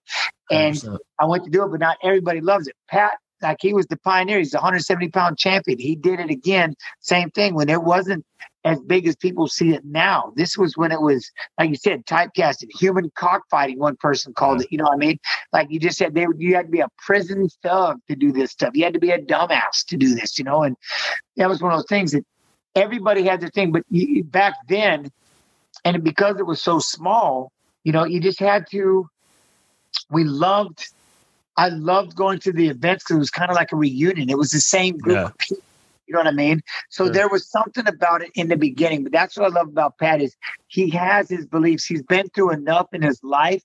And 100%. I went to do it, but not everybody loves it. Pat like he was the pioneer. He's a 170 pound champion. He did it again. Same thing when it wasn't as big as people see it now. This was when it was, like you said, typecasted, human cockfighting. One person called it. You know what I mean? Like you just said, they you had to be a prison thug to do this stuff. You had to be a dumbass to do this. You know, and that was one of those things that everybody had their thing. But you, back then, and because it was so small, you know, you just had to. We loved I loved going to the events because it was kind of like a reunion. It was the same group Yeah. of people. You know what I mean? So Sure. there was something about it in the beginning, but that's what I love about Pat is he has his beliefs. He's been through enough in his life,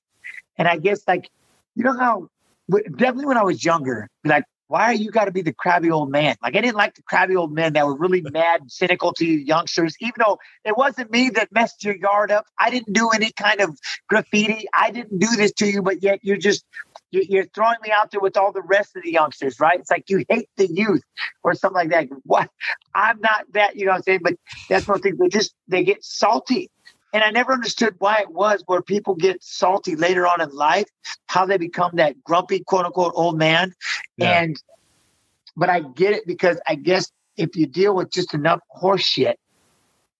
and I guess like you know how definitely when I was younger, like why are you got to be the crabby old man? Like I didn't like the crabby old men that were really mad, and cynical to you youngsters. Even though it wasn't me that messed your yard up, I didn't do any kind of graffiti. I didn't do this to you, but yet you're just you're throwing me out there with all the rest of the youngsters, right? It's like you hate the youth or something like that. What? I'm not that, you know what I'm saying? But that's one thing. They just they get salty. And I never understood why it was where people get salty later on in life, how they become that grumpy, quote unquote, old man. Yeah. And but I get it because I guess if you deal with just enough horse shit,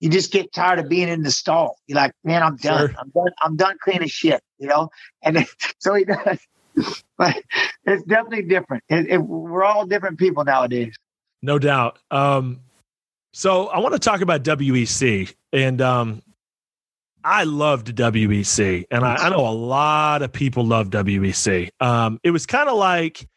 you just get tired of being in the stall. You're like, man, I'm done. Sure. I'm done. I'm done cleaning shit, you know? And then, so he does. But it's definitely different. It, it, we're all different people nowadays. No doubt. Um, so I want to talk about WEC, and um, I loved WEC, and I, I know a lot of people love WEC. Um, it was kind of like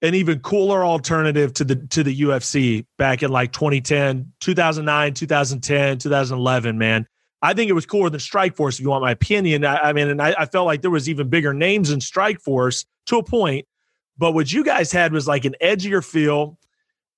an even cooler alternative to the to the UFC back in like 2010, 2009, 2010, 2011. Man, I think it was cooler than Strikeforce. If you want my opinion, I, I mean, and I, I felt like there was even bigger names in Strikeforce to a point. But what you guys had was like an edgier feel.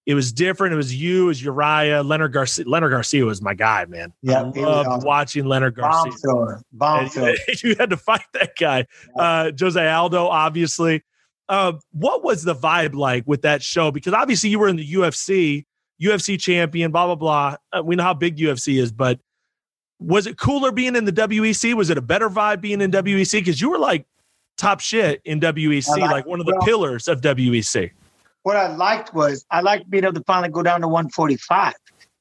It was different. It was you, it was Urijah, Leonard Garcia. Leonard Garcia was my guy, man. Yeah, I loved awesome. watching Leonard Garcia. Bomb thrower. Bomb thrower. you had to fight that guy. Uh, Jose Aldo, obviously. Uh, what was the vibe like with that show? Because obviously you were in the UFC, UFC champion, blah, blah, blah. Uh, we know how big UFC is, but was it cooler being in the WEC? Was it a better vibe being in WEC? Because you were like top shit in WEC, like- like one of the well- pillars of WEC. What I liked was I liked being able to finally go down to 145.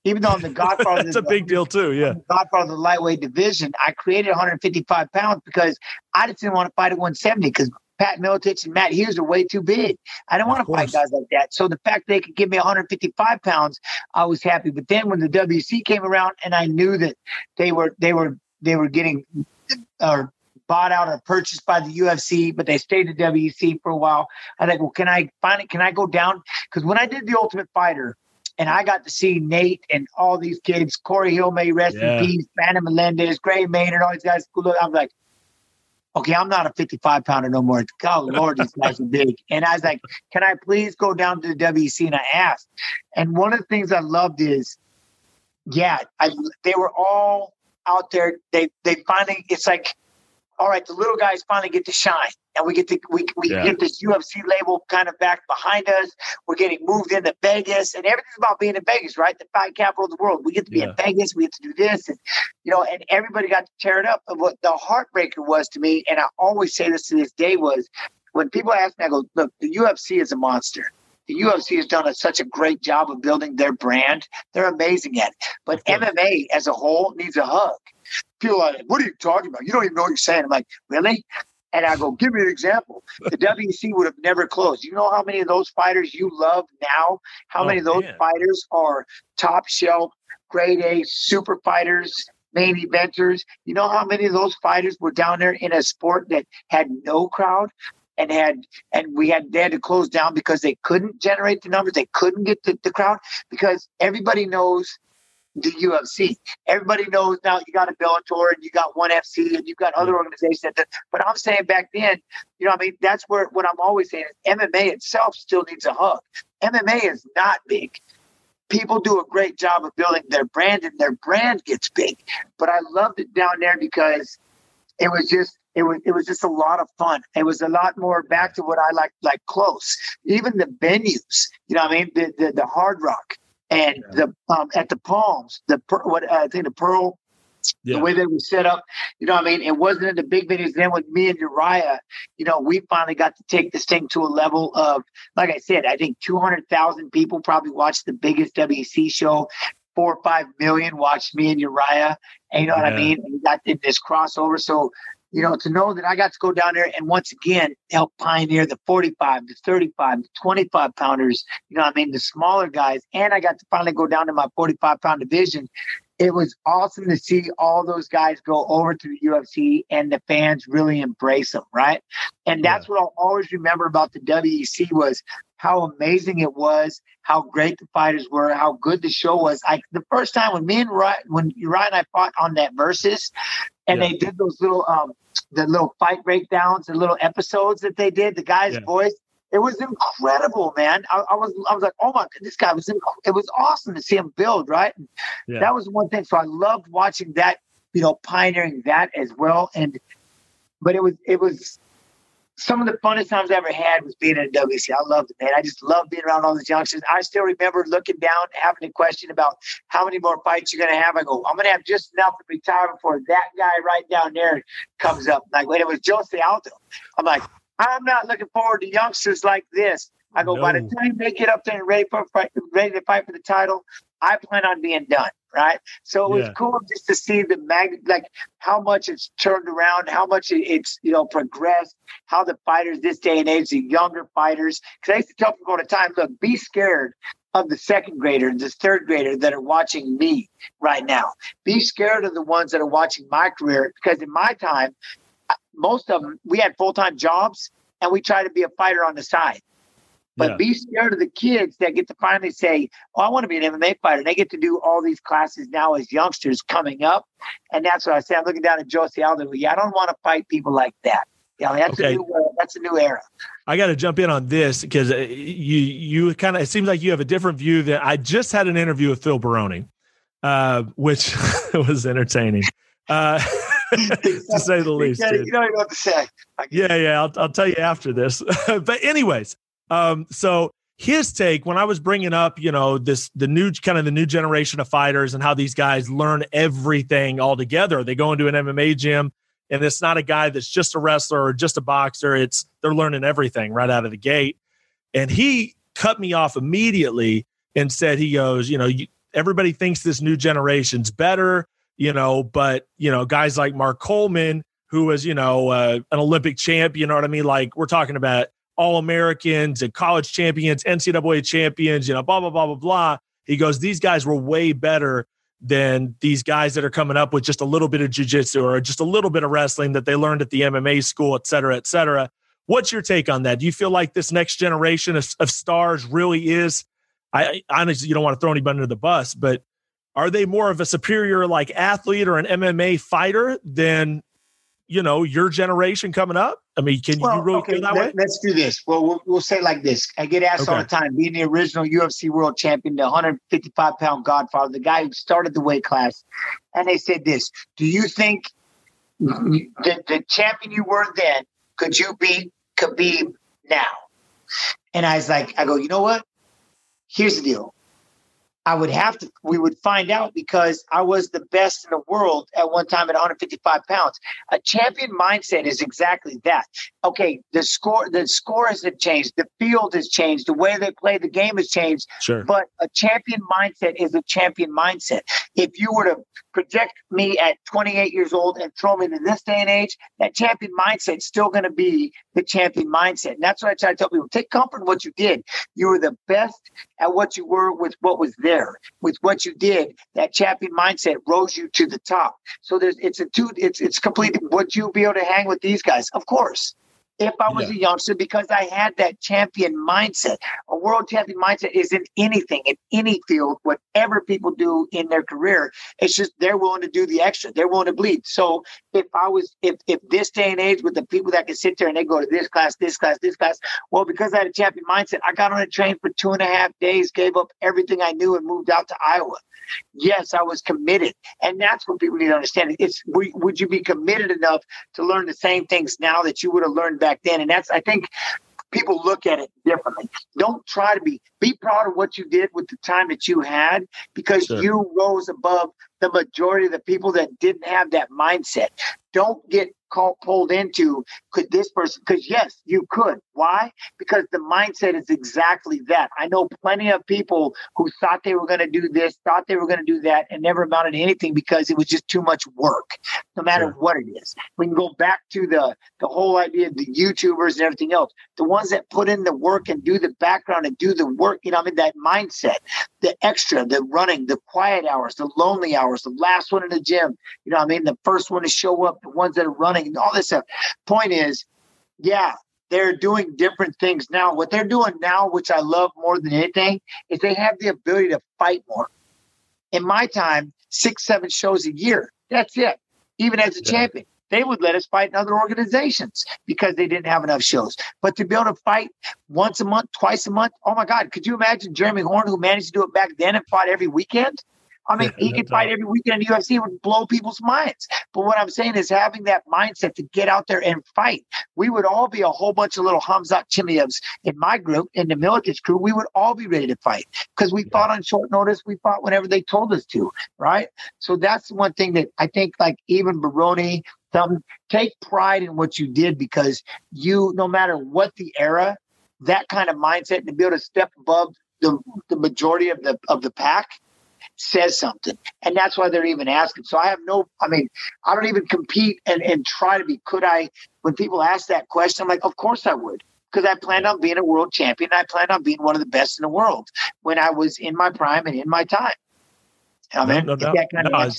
Even though I'm the godfather, That's a big deal, too. Yeah. godfather of the lightweight division, I created 155 pounds because I just didn't want to fight at 170 because Pat Miletich and Matt Hughes are way too big. I don't want to fight guys like that. So the fact they could give me 155 pounds, I was happy. But then when the WEC came around and I knew that they were they were they were getting or bought out or purchased by the UFC, but they stayed at WEC for a while. I think, well, can I find it? Can I go down? Because when I did the Ultimate Fighter, and I got to see Nate and all these kids, Corey Hill, may rest Yeah. in peace, Brandon Melendez, Gray Maynard, all these guys. Look, I'm like, okay, I'm not a 55 pounder no more. God, Lord, these guys are big. And I was like, can I please go down to the WEC? And I asked. And one of the things I loved is, yeah, I, they were all out there. They they finally, it's like, all right, the little guys finally get to shine, and we get to we we Yeah. get this UFC label kind of back behind us. We're getting moved into Vegas, and everything's about being in Vegas, right? The fight capital of the world. We get to be Yeah. in Vegas. We get to do this, and you know, and everybody got to tear it up. And what the heartbreaker was to me, and I always say this to this day, was when people ask me, I go, look, the UFC is a monster. The UFC has done a, such a great job of building their brand. They're amazing at it. But MMA as a whole needs a hug. People are like, what are you talking about? You don't even know what you're saying. I'm like, really? And I go, give me an example. The WEC would have never closed. You know how many of those fighters you love now? How Oh, many of those man. fighters are top shelf, grade A super fighters, main eventers? You know how many of those fighters were down there in a sport that had no crowd? And had and we had they had to close down because they couldn't generate the numbers, they couldn't get the, the crowd because everybody knows the UFC. Everybody knows now you got a Bellator and you got one FC and you've got other organizations. But I'm saying back then, you know, I mean, that's where what I'm always saying is MMA itself still needs a hug. MMA is not big. People do a great job of building their brand and their brand gets big. But I loved it down there because it was just it was it was just a lot of fun. It was a lot more back to what I like like close. Even the venues, you know, I mean, the the, the Hard Rock and the um, at the Palms, the what I think the Pearl Yeah. the way they were set up. You know what I mean? It wasn't in the big venues. Then with me and Urijah, you know, we finally got to take this thing to a level of, like I said, I think 200,000 people probably watched the biggest WEC show. Four or five million watched me and Urijah. And you know what I mean? And we got in this crossover. So, you know, to know that I got to go down there and once again help pioneer the 45, the 35, the 25 pounders, you know what I mean? The smaller guys. And I got to finally go down to my 45 pound division it was awesome to see all those guys go over to the UFC and the fans really embrace them, right? And that's yeah. what I'll always remember about the WEC was how amazing it was, how great the fighters were, how good the show was. Like the first time when me and Ryan, when Ryan and I fought on that versus, and yeah. they did those little um the little fight breakdowns, the little episodes that they did, the guy's yeah. voice. It was incredible, man. I, I, was I was like, oh my god, this guy was inc- it was awesome to see him build, right? Yeah. That was one thing. So I loved watching that, you know, pioneering that as well. And but it was it was some of the funnest times I ever had was being in WEC. I loved it, man. I just love being around all these youngsters. I still remember looking down, having a question about how many more fights you're going to have. I go, I'm going to have just enough to retire before that guy right down there comes up. Like when it was Jose Aldo, I'm like, I'm not looking forward to youngsters like this. I go, no. by the time they get up there and ready for fight, ready to fight for the title, I plan on being done. Right. So it was yeah. cool just to see the mag, like how much it's turned around, how much it's, you know, progressed, how the fighters this day and age, the younger fighters, because I used to tell people all the time, look, be scared of the second grader, the third grader that are watching me right now. Be scared of the ones that are watching my career, because in my time, uh, most of them, we had full time jobs and we tried to be a fighter on the side. But yeah. be scared of the kids that get to finally say, Oh, I want to be an MMA fighter. And they get to do all these classes now as youngsters coming up. And that's what I say. I'm looking down at Jose Aldo. Yeah, I don't want to fight people like that. Yeah, that's okay. a new uh, that's a new era. I got to jump in on this because uh, you you kind of it seems like you have a different view than I just had an interview with Phil Baroni, uh, which was entertaining. Uh, to say the least. You, you know what to say. Yeah, yeah. I'll, I'll tell you after this. but anyways, um, so his take when I was bringing up, you know, this the new kind of the new generation of fighters and how these guys learn everything all together. They go into an MMA gym, and it's not a guy that's just a wrestler or just a boxer. It's they're learning everything right out of the gate. And he cut me off immediately and said, he goes, you know, you, everybody thinks this new generation's better you know, but you know, guys like Mark Coleman, who was, you know, uh, an Olympic champ, you know what I mean? Like we're talking about all Americans and college champions, NCAA champions, you know, blah, blah, blah, blah, blah. He goes, these guys were way better than these guys that are coming up with just a little bit of jujitsu or just a little bit of wrestling that they learned at the MMA school, et cetera, et cetera. What's your take on that? Do you feel like this next generation of, of stars really is? I honestly, you don't want to throw anybody under the bus, but are they more of a superior like athlete or an MMA fighter than you know your generation coming up? I mean, can well, you really okay, feel that let, way? Let's do this. Well, well, we'll say like this. I get asked okay. all the time, being the original UFC world champion, the 155 pound Godfather, the guy who started the weight class, and they said this: Do you think the, the champion you were then could you beat Khabib now? And I was like, I go, you know what? Here's the deal. I would have to, we would find out because I was the best in the world at one time at 155 pounds. A champion mindset is exactly that. Okay, the score, the score has changed, the field has changed, the way they play the game has changed. Sure. But a champion mindset is a champion mindset. If you were to project me at 28 years old and throw me to this day and age, that champion mindset is still going to be the champion mindset. And that's what I try to tell people. Take comfort in what you did. You were the best at what you were with what was there. With what you did, that champion mindset rose you to the top. So there's it's a two it's it's completely would you be able to hang with these guys? Of course if I was yeah. a youngster because I had that champion mindset. A world champion mindset isn't anything in any field, whatever people do in their career. It's just they're willing to do the extra. They're willing to bleed. So if I was, if if this day and age with the people that can sit there and they go to this class, this class, this class, well, because I had a champion mindset, I got on a train for two and a half days, gave up everything I knew, and moved out to Iowa. Yes, I was committed, and that's what people need to understand. It's would you be committed enough to learn the same things now that you would have learned back then? And that's I think people look at it differently. Don't try to be be proud of what you did with the time that you had because sure. you rose above the majority of the people that didn't have that mindset. Don't get called pulled into could this person because yes you could. Why? Because the mindset is exactly that. I know plenty of people who thought they were going to do this thought they were going to do that and never amounted to anything because it was just too much work no matter sure. what it is. We can go back to the the whole idea of the youtubers and everything else. The ones that put in the work and do the background and do the work you know i mean that mindset the extra, the running, the quiet hours, the lonely hours, the last one in the gym. You know, what I mean, the first one to show up, the ones that are running, all this stuff. Point is, yeah, they're doing different things now. What they're doing now, which I love more than anything, is they have the ability to fight more. In my time, six, seven shows a year. That's it. Even as a yeah. champion, they would let us fight in other organizations because they didn't have enough shows. But to be able to fight once a month, twice a month, oh my God, could you imagine Jeremy Horn, who managed to do it back then and fought every weekend? I mean, he could fight every weekend in UFC. It would blow people's minds. But what I'm saying is having that mindset to get out there and fight. We would all be a whole bunch of little Khamzat Chimaevs in my group, in the Miletich crew. We would all be ready to fight because we fought on short notice. We fought whenever they told us to, right? So that's one thing that I think, like even Baroni, some take pride in what you did because you, no matter what the era, that kind of mindset to be able to step above the, the majority of the of the pack says something. And that's why they're even asking. So I have no, I mean, I don't even compete and, and try to be. Could I, when people ask that question, I'm like, of course I would. Because I planned on being a world champion. I planned on being one of the best in the world when I was in my prime and in my time. I mean, no, no, no,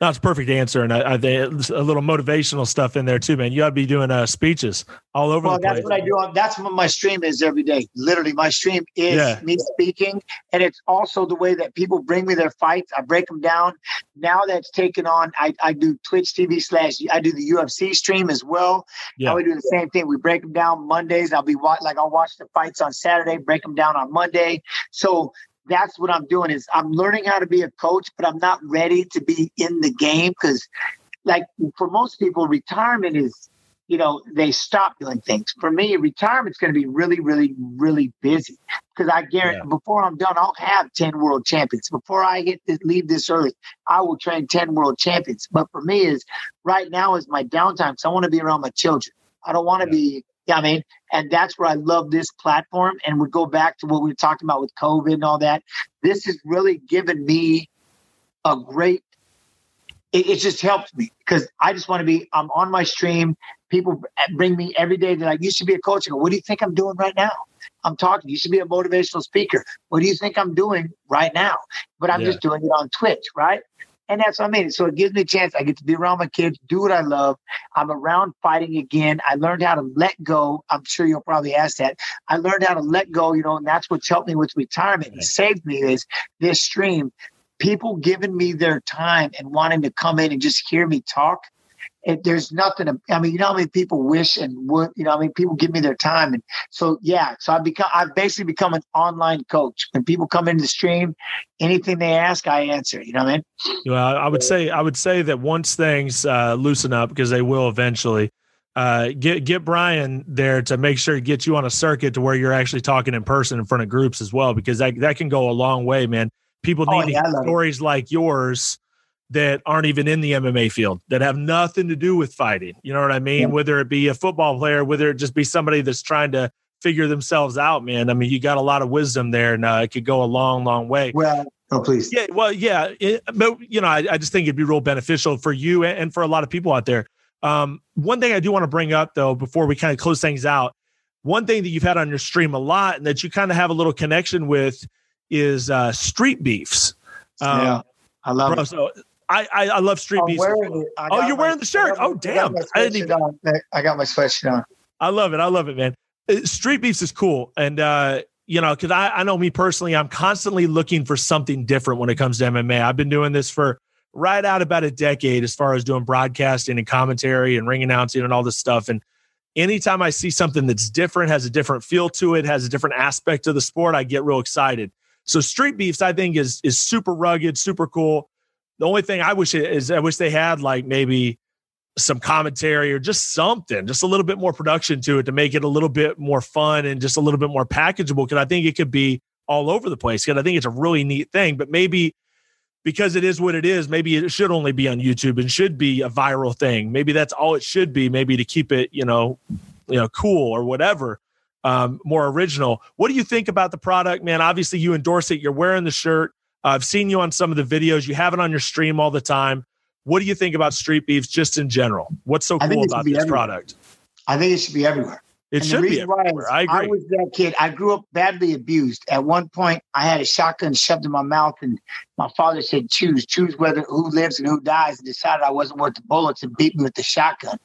that's a perfect answer, and I, I think a little motivational stuff in there too, man. You ought to be doing uh, speeches all over. Well, that's what I do. That's what my stream is every day. Literally, my stream is yeah. me speaking, and it's also the way that people bring me their fights. I break them down. Now that's taken on. I, I do Twitch TV slash. I do the UFC stream as well. Yeah, we do the same thing. We break them down Mondays. I'll be like I'll watch the fights on Saturday, break them down on Monday. So that's what I'm doing is I'm learning how to be a coach, but I'm not ready to be in the game because like for most people, retirement is, you know, they stop doing things. For me, retirement's going to be really, really, really busy because I guarantee yeah. before I'm done, I'll have 10 world champions. Before I get to leave this earth, I will train 10 world champions. But for me is right now is my downtime. So I want to be around my children. I don't want to yeah. be yeah, I mean, and that's where I love this platform. And we go back to what we were talking about with COVID and all that. This has really given me a great. It, it just helped me because I just want to be. I'm on my stream. People bring me every day. They're like, "You should be a coach." I go, "What do you think I'm doing right now?" I'm talking. You should be a motivational speaker. What do you think I'm doing right now? But I'm yeah. just doing it on Twitch, right? And that's what I mean. So it gives me a chance. I get to be around my kids, do what I love. I'm around fighting again. I learned how to let go. I'm sure you'll probably ask that. I learned how to let go, you know, and that's what's helped me with retirement. It saved me is this stream. People giving me their time and wanting to come in and just hear me talk it, there's nothing. I mean, you know how many people wish and would, you know, I mean, people give me their time, and so yeah. So I've become, I've basically become an online coach. When people come into the stream, anything they ask, I answer. You know what I mean? Well, I would say, I would say that once things uh, loosen up, because they will eventually. Uh, get get Brian there to make sure to get you on a circuit to where you're actually talking in person in front of groups as well, because that that can go a long way, man. People oh, need oh, yeah, stories like yours that aren't even in the MMA field that have nothing to do with fighting. You know what I mean? Yeah. Whether it be a football player, whether it just be somebody that's trying to figure themselves out, man. I mean, you got a lot of wisdom there, and uh, it could go a long, long way. Well, oh please, yeah, well, yeah, it, but you know, I, I, just think it'd be real beneficial for you and, and for a lot of people out there. Um, one thing I do want to bring up though, before we kind of close things out, one thing that you've had on your stream a lot and that you kind of have a little connection with is uh, street beefs. Um, yeah, I love bro, it. So I, I, I love street beefs. Oh, you're wearing the shirt. Oh, damn! I, didn't even. On. I got my sweatshirt on. I love it. I love it, man. Uh, street beefs is cool, and uh, you know, because I, I know me personally, I'm constantly looking for something different when it comes to MMA. I've been doing this for right out about a decade, as far as doing broadcasting and commentary and ring announcing and all this stuff. And anytime I see something that's different, has a different feel to it, has a different aspect of the sport, I get real excited. So street beefs, I think, is is super rugged, super cool. The only thing I wish is I wish they had like maybe some commentary or just something, just a little bit more production to it to make it a little bit more fun and just a little bit more packageable. Because I think it could be all over the place. Because I think it's a really neat thing. But maybe because it is what it is, maybe it should only be on YouTube and should be a viral thing. Maybe that's all it should be. Maybe to keep it, you know, you know, cool or whatever. Um, more original. What do you think about the product, man? Obviously, you endorse it. You're wearing the shirt. Uh, I've seen you on some of the videos. You have it on your stream all the time. What do you think about street beefs just in general? What's so cool about this everywhere. product? I think it should be everywhere. It And should be everywhere. I agree. I was that kid. I grew up badly abused. At one point, I had a shotgun shoved in my mouth, and my father said, "Choose, choose whether who lives and who dies." And decided I wasn't worth the bullets and beat me with the shotgun.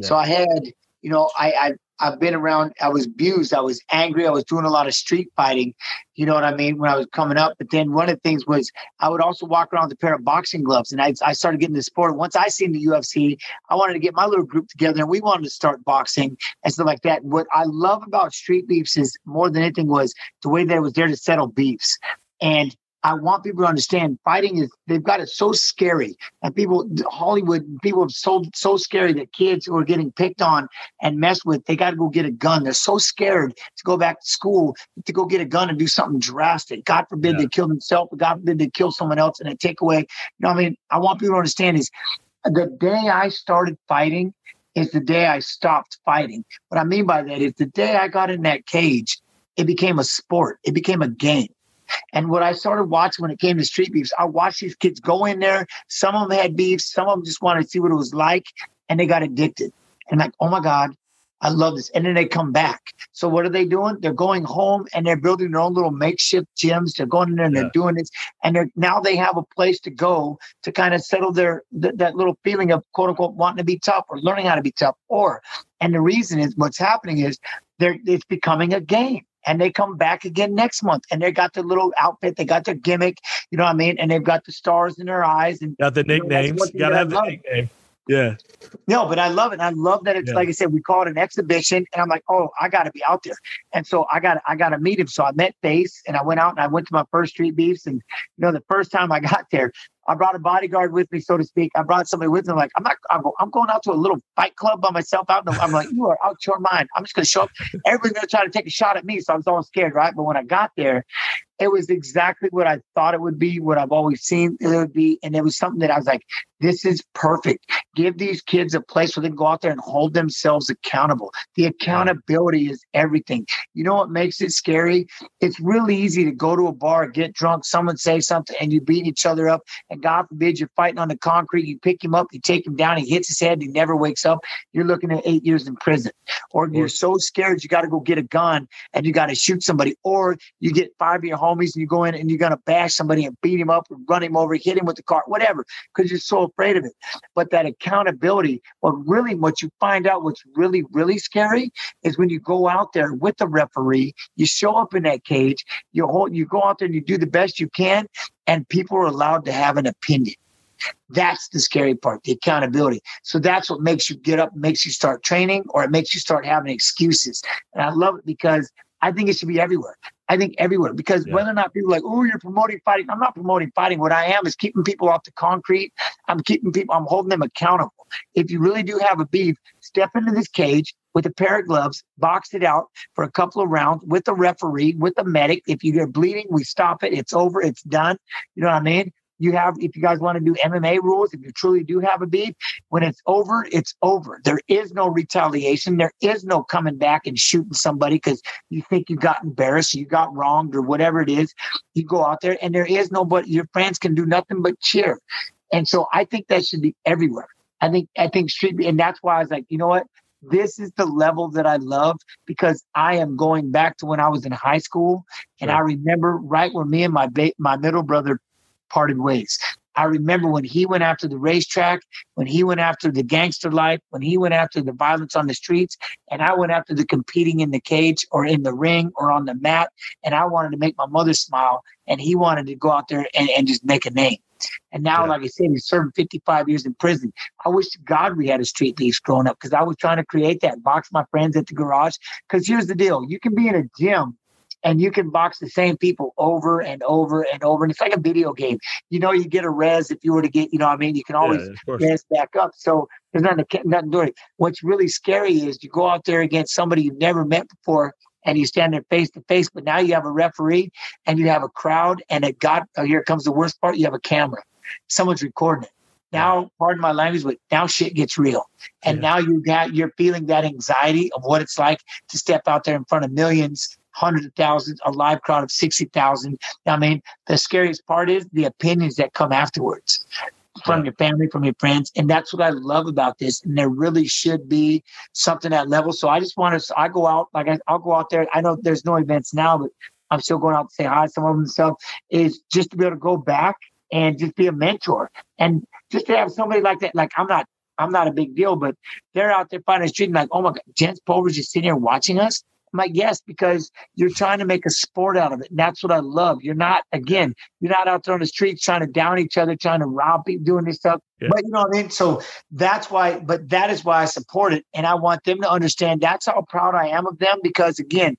So I had, you know, I, I I've been around. I was abused. I was angry. I was doing a lot of street fighting. You know what I mean? When I was coming up, but then one of the things was I would also walk around with a pair of boxing gloves, and I, I started getting the sport. Once I seen the UFC, I wanted to get my little group together, and we wanted to start boxing and stuff like that. What I love about street beefs is more than anything was the way that it was there to settle beefs, and I want people to understand fighting is they've got it so scary, and people Hollywood people have so so scary that kids who are getting picked on and messed with, they got to go get a gun. They're so scared to go back to school to go get a gun and do something drastic. God forbid Yeah. they kill themselves. God forbid they kill someone else and they take away. You know, what I mean, I want people to understand is the day I started fighting is the day I stopped fighting. What I mean by that is the day I got in that cage, it became a sport. It became a game. And what I started watching when it came to street beefs, I watched these kids go in there. Some of them had beefs, some of them just wanted to see what it was like, and they got addicted. And like, oh my God, I love this. And then they come back. So what are they doing? They're going home and they're building their own little makeshift gyms. They're going in there and Yeah. they're doing this. And they're now they have a place to go to kind of settle their th- that little feeling of quote unquote wanting to be tough or learning how to be tough. Or and the reason is what's happening is they're it's becoming a game. And they come back again next month and they got their little outfit, they got their gimmick, you know what I mean? And they've got the stars in their eyes and Got the know, nicknames. You thing gotta have the love. nickname. Yeah. no, but I love it. I love that it's Yeah. like I said, we call it an exhibition, and I'm like, oh, I got to be out there, and so I got I got to meet him. So I met Face, and I went out and I went to my first street beefs, and you know, the first time I got there, I brought a bodyguard with me, so to speak. I brought somebody with me. I'm like, I'm not, I'm, go- I'm going out to a little fight club by myself. Out, in the, I'm like, you are out your mind. I'm just going to show up. Everybody's going to try to take a shot at me, so I was all scared, right? But when I got there, it was exactly what I thought it would be, what I've always seen it would be, and it was something that I was like, this is perfect. Give these kids a place where they can go out there and hold themselves accountable. The accountability is everything. You know what makes it scary? It's really easy to go to a bar, get drunk, someone say something, and you beat each other up. And God forbid you're fighting on the concrete. You pick him up, you take him down, he hits his head, he never wakes up. You're looking at eight years in prison. Or you're so scared you got to go get a gun and you got to shoot somebody. Or you get five of your homies and you go in and you're going to bash somebody and beat him up or run him over, hit him with the car, whatever, because you're so afraid of it. But that accountability, what really, what you find out what's really, really scary is when you go out there with the referee, you show up in that cage, you hold, you go out there and you do the best you can, and people are allowed to have an opinion. That's the scary part, the accountability. So that's what makes you get up, makes you start training, or it makes you start having excuses. And I love it because I think it should be everywhere. I think everywhere because Yeah. whether or not people are like, oh, you're promoting fighting. I'm not promoting fighting. What I am is keeping people off the concrete. I'm keeping people, I'm holding them accountable. If you really do have a beef, step into this cage with a pair of gloves, box it out for a couple of rounds with a referee, with a medic. If you get bleeding, we stop it. It's over. It's done. You know what I mean? You have, if you guys want to do MMA rules, if you truly do have a beef, when it's over, it's over. There is no retaliation. There is no coming back and shooting somebody because you think you got embarrassed, you got wronged, or whatever it is. You go out there and there is nobody, your friends can do nothing but cheer. And so I think that should be everywhere. I think, I think should be, and that's why I was like, you know what? This is the level that I love because I am going back to when I was in high school. And Sure. I remember right where me and my ba- my middle brother parted ways. I remember when he went after the racetrack, when he went after the gangster life, when he went after the violence on the streets, and I went after the competing in the cage or in the ring or on the mat. And I wanted to make my mother smile, and he wanted to go out there and, and just make a name. And now, Yeah. like I said, he's serving 55 years in prison. I wish to God we had a street leagues growing up because I was trying to create that, box my friends at the garage. Because here's the deal you can be in a gym and you can box the same people over and over and over. And it's like a video game. You know, you get a res if you were to get, you know what I mean? You can always Yeah, res back up. So there's nothing, nothing doing it. What's really scary is you go out there against somebody you've never met before and you stand there face to face, but now you have a referee and you have a crowd and it got, oh, here comes the worst part. You have a camera. Someone's recording it. Now, pardon my language, but now shit gets real. And Yeah. now you got, you're feeling that anxiety of what it's like to step out there in front of millions, hundreds of thousands, a live crowd of 60,000. I mean, the scariest part is the opinions that come afterwards. from your family, from your friends. And that's what I love about this. And there really should be something at level. So I just want to, I go out, like I, I'll go out there. I know there's no events now, but I'm still going out to say hi to some of them and stuff, is just to be able to go back and just be a mentor. And just to have somebody like that, like I'm not, I'm not a big deal, but they're out there finding the street and like, oh my God, Jens Pulver's just sitting here watching us. Like, yes, because you're trying to make a sport out of it. And that's what I love. You're not, again, you're not out there on the streets trying to down each other, trying to rob people, doing this stuff. Yeah. But you know what I mean? So that's why, but that is why I support it. And I want them to understand that's how proud I am of them because, again,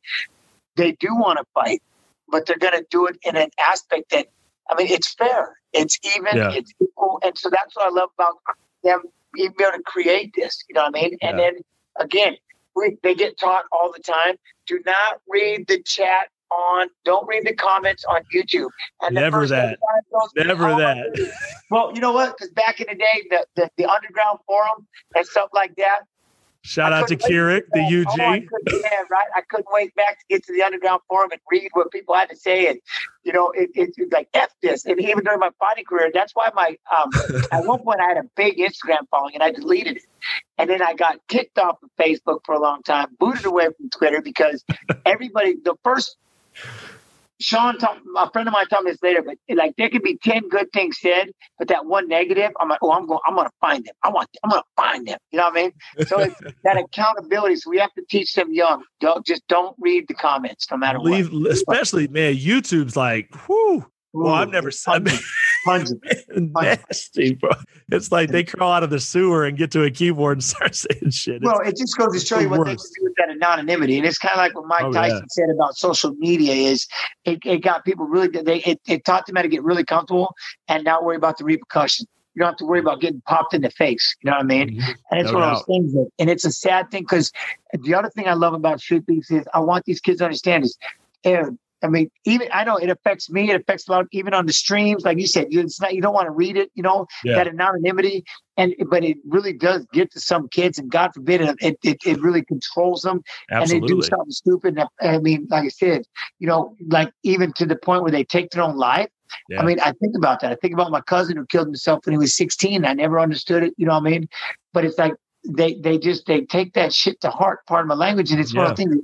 they do want to fight, but they're going to do it in an aspect that, I mean, it's fair, it's even, Yeah. it's equal. And so that's what I love about them being able to create this. You know what I mean? And Yeah. then again, we, they get taught all the time. Do not read the chat on. Don't read the comments on YouTube. And Never that. Never "Oh, that. Well, you know what? Because back in the day, the, the the underground forum and stuff like that. Shout out to Kirik, the to- oh, I UG. right. I couldn't wait back to get to the underground forum and read what people had to say, and you know, it, it, it's like f this. And even during my fighting career, that's why my um, at one point I had a big Instagram following, and I deleted it. And then I got kicked off of Facebook for a long time, booted away from Twitter because everybody. The first Sean, told, a friend of mine told me this later, but like there could be ten good things said, but that one negative, I'm like, oh, I'm going, I'm going to find them. I want, I'm going to find them. You know what I mean? So it's that accountability. So we have to teach them young. Don't just don't read the comments, no matter what. Leave, especially man, YouTube's like, whew. Well, I've never seen Pungent. nasty, bro. It's like they crawl out of the sewer and get to a keyboard and start saying shit. It's- Well, it just goes to show you what they can do with that anonymity, and it's kind of like what Mike Oh, Tyson yeah. said about social media. Is it, it got people really? They it, it taught them how to get really comfortable and not worry about the repercussions. You don't have to worry about getting popped in the face. You know what I mean? Mm-hmm. And it's No one of doubt. those things that, and it's a sad thing because the other thing I love about Street Beefs is I want these kids to understand is, I mean, even I know it affects me. It affects a lot, even on the streams. Like you said, you, it's not you don't want to read it. You know Yeah. that anonymity, and but it really does get to some kids, and God forbid it, it, it, it really controls them and they do something stupid. And I mean, like I said, you know, like even to the point where they take their own life. Yeah. I mean, I think about that. I think about my cousin who killed himself when he was 16. I never understood it. You know what I mean? But it's like they they just they take that shit to heart. Part of my language, and it's one of the things.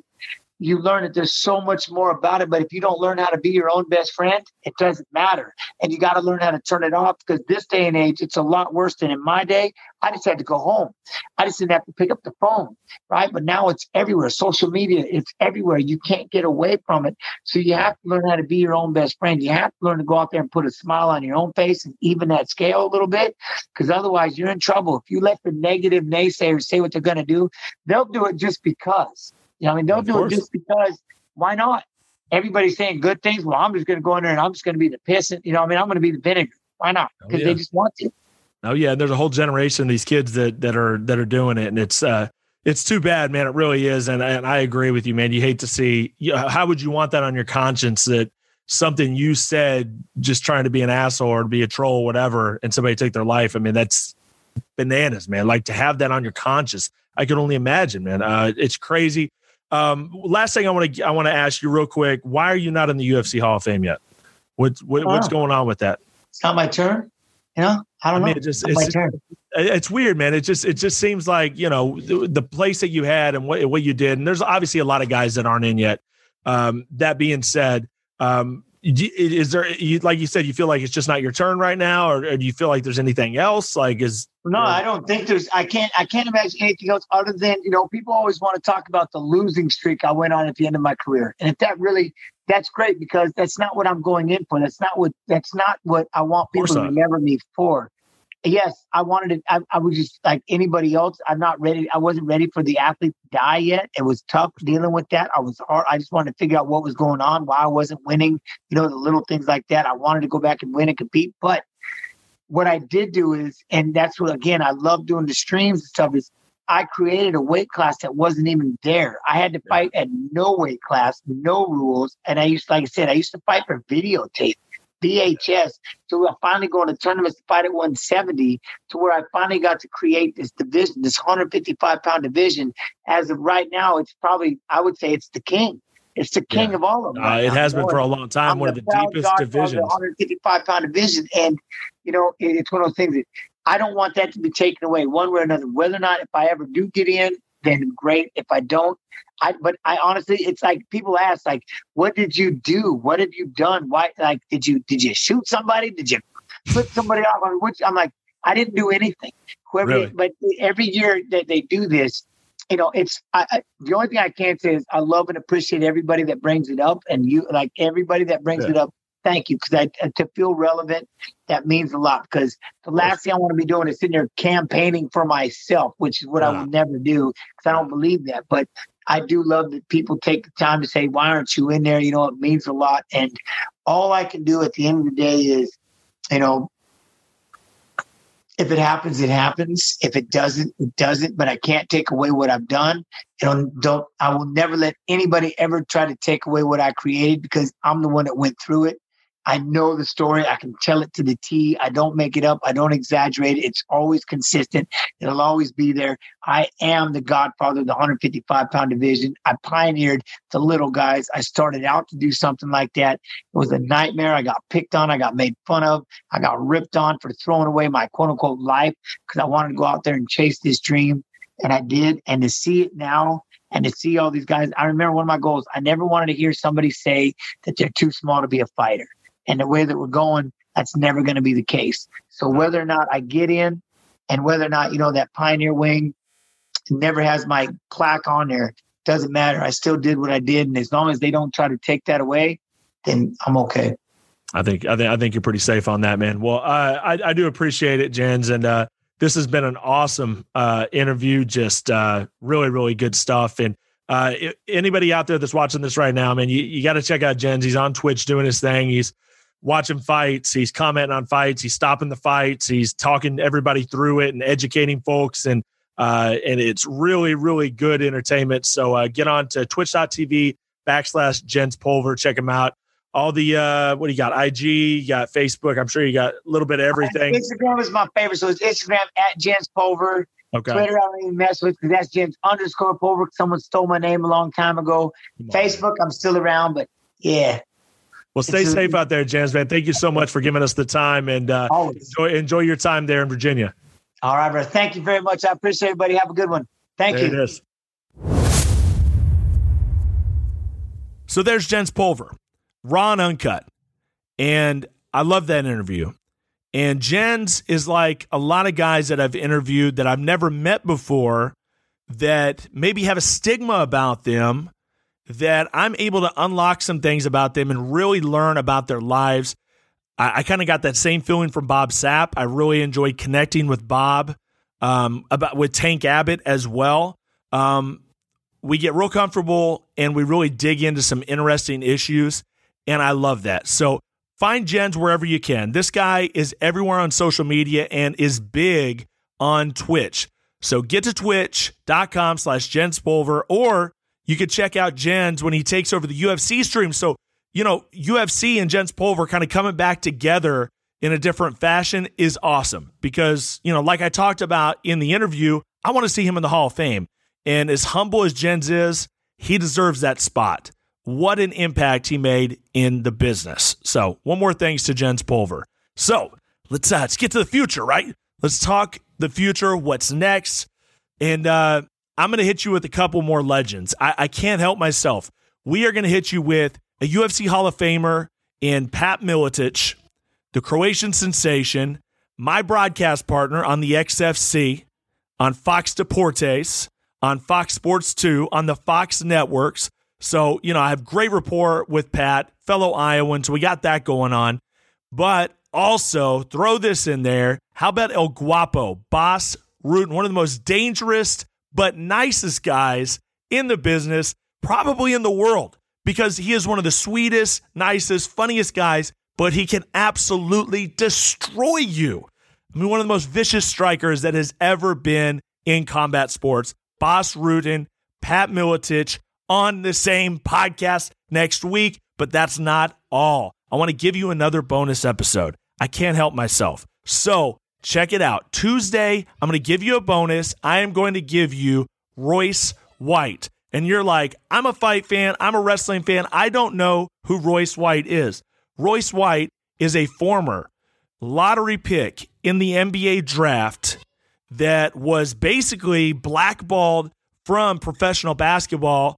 You learn that there's so much more about it, but if you don't learn how to be your own best friend, it doesn't matter. And you got to learn how to turn it off because this day and age, it's a lot worse than in my day. I just had to go home. I just didn't have to pick up the phone right? But now it's everywhere. Social media, it's everywhere. You can't get away from it. So you have to learn how to be your own best friend. You have to learn to go out there and put a smile on your own face and even that scale a little bit, because otherwise you're in trouble. If you let the negative naysayers say what they're going to do, they'll do it just because. You know, I mean, they'll Of do course. it just because. Why not? Everybody's saying good things. Well, I'm just going to go in there and I'm just going to be the piss. You know, I mean, I'm going to be the vinegar. Why not? Oh, Because yeah. they just want to. Oh yeah, and there's a whole generation of these kids that that are that are doing it, and it's uh it's too bad, man. It really is, and and I agree with you, man. You hate to see. You how would you want that on your conscience that something you said just trying to be an asshole or be a troll, whatever, and somebody take their life? I mean, that's bananas, man. Like to have that on your conscience, I can only imagine, man. Uh, it's crazy. Um, last thing I want to I want to ask you real quick: Why are you not in the UFC Hall of Fame yet? What's what, what's going on with that? It's not my turn. You know, I don't I mean, know. it just- It's not it's my just- it's weird, man. It just it just seems like you know the, the place that you had and what what you did. And there's obviously a lot of guys that aren't in yet. Um, that being said, um, is there you like you said you feel like it's just not your turn right now, or, or do you feel like there's anything else? Like is No. I don't think there's. I can't. I can't imagine anything else other than you know. People always want to talk about the losing streak I went on at the end of my career, and if that really, that's great because that's not what I'm going in for. That's not what. That's not what I want people to remember me for. Yes, I wanted it. I, I was just like anybody else. I'm not ready. I wasn't ready for the athlete to die yet. It was tough dealing with that. I was hard. I just wanted to figure out what was going on, why I wasn't winning. You know, the little things like that. I wanted to go back and win and compete, but what I did do is, and that's what again I love doing the streams and stuff is I created a weight class that wasn't even there. I had to fight at no weight class, no rules, and I used, like I said, I used to fight for videotape, VHS. So I finally going to tournaments to fight at 170, to where I finally got to create this division, this 155 pound division. As of right now, it's probably I would say it's the king. It's the king Yeah. of all of them. Uh, right it now. has been for a long time. I'm one of the deepest the divisions. 155 pound division, and you know it- it's one of those things that I don't want that to be taken away one way or another. Whether or not if I ever do get in, then great. If I don't, I but I honestly, it's like people ask, like, what did you do? What have you done? Why? Like, did you did you shoot somebody? Did you flip somebody off? I mean, which I'm like, I didn't do anything. Whoever, Really? but every year that they do this, you know, it's I, I, the only thing I can say is I love and appreciate everybody that brings it up, and you like everybody that brings Yeah. it up. Thank you, because I uh, to feel relevant, that means a lot. Because the last thing I want to be doing is sitting there campaigning for myself, which is what I Yeah. would never do, because I don't believe that. But I do love that people take the time to say, "Why aren't you in there?" You know, it means a lot. And all I can do at the end of the day is, you know, if it happens, it happens. If it doesn't, it doesn't. But I can't take away what I've done. You know, don't I will never let anybody ever try to take away what I created because I'm the one that went through it. I know the story. I can tell it to the T. I don't make it up. I don't exaggerate it. It's always consistent. It'll always be there. I am the godfather of the 155 pound division. I pioneered the little guys. I started out to do something like that. It was a nightmare. I got picked on. I got made fun of. I got ripped on for throwing away my quote unquote life because I wanted to go out there and chase this dream. And I did. And to see it now and to see all these guys, I remember one of my goals. I never wanted to hear somebody say that they're too small to be a fighter. And the way that we're going, that's never going to be the case. So whether or not I get in and whether or not, you know, that pioneer wing never has my plaque on there, doesn't matter. I still did what I did. And as long as they don't try to take that away, then I'm okay. I think I think I think you're pretty safe on that, man. Well, uh, I I do appreciate it, Jens, and uh, this has been an awesome uh, interview. Just uh, really really good stuff. And uh, anybody out there that's watching this right now, man, you, you got to check out Jens. He's on Twitch doing his thing. He's watching fights. He's commenting on fights. He's stopping the fights. He's talking everybody through it and educating folks. And uh, and it's really really good entertainment. So uh, get on to Twitch.tv backslash Jens Pulver. Check him out all the uh what do you got ig you got facebook i'm sure you got a little bit of everything Instagram is my favorite. So it's Instagram at Jens Pulver. okay Twitter, I don't even mess with because that's Jens underscore Pulver. Someone stole my name a long time ago. Come on, man. Facebook, I'm still around, but yeah, well stay It's a- safe out there jens man thank you so much for giving us the time and uh enjoy, enjoy your time there in virginia All right, brother. Thank you very much. I appreciate everybody. Have a good one. Thank there you. it is so there's jens pulver raw and uncut and i love that interview and jens is like a lot of guys that i've interviewed that i've never met before that maybe have a stigma about them that I'm able to unlock some things about them and really learn about their lives. I, I kind of got that same feeling from Bob Sapp. I really enjoyed connecting with Bob, um, about with Tank Abbott as well. Um, we get real comfortable and we really dig into some interesting issues, and I love that. So find Jens wherever you can. This guy is everywhere on social media and is big on Twitch. So get to twitch.com slash Jens Pulver, or you could check out Jens when he takes over the UFC stream. So, you know, UFC and Jens Pulver kind of coming back together in a different fashion is awesome because, you know, like I talked about in the interview, I want to see him in the Hall of Fame. And as humble as Jens is, he deserves that spot. What an impact he made in the business. So, one more thanks to Jens Pulver. So, let's uh, let's get to the future, right? Let's talk the future, what's next. And uh, I'm going to hit you with a couple more legends. I, I can't help myself. We are going to hit you with a UFC Hall of Famer in Pat Miletich, the Croatian sensation, my broadcast partner on the XFC, on Fox Deportes, on Fox Sports 2, on the Fox networks. So, you know, I have great rapport with Pat, fellow Iowan. So we got that going on. But also throw this in there. How about El Guapo, Bas Rutten, one of the most dangerous but nicest guys in the business, probably in the world, because he is one of the sweetest, nicest, funniest guys, but he can absolutely destroy you. I mean, one of the most vicious strikers that has ever been in combat sports. Bas Rutten, Pat Miletich on the same podcast next week, but that's not all. I want to give you another bonus episode. I can't help myself. So check it out. Tuesday, I'm going to give you a bonus. I am going to give you Royce White. and you're like, I'm a fight fan, I'm a wrestling fan, I don't know who Royce White is. Royce White is a former lottery pick in the NBA draft that was basically blackballed from professional basketball.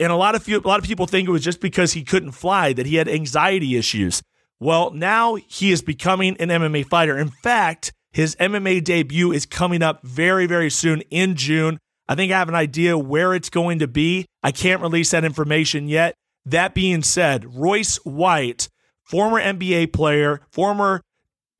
And a lot of few, a lot of people think it was just because he couldn't fly that he had anxiety issues. Well, now he is becoming an MMA fighter. In fact, his MMA debut is coming up very, very soon in June. I think I have an idea where it's going to be. I can't release that information yet. That being said, Royce White, former NBA player, former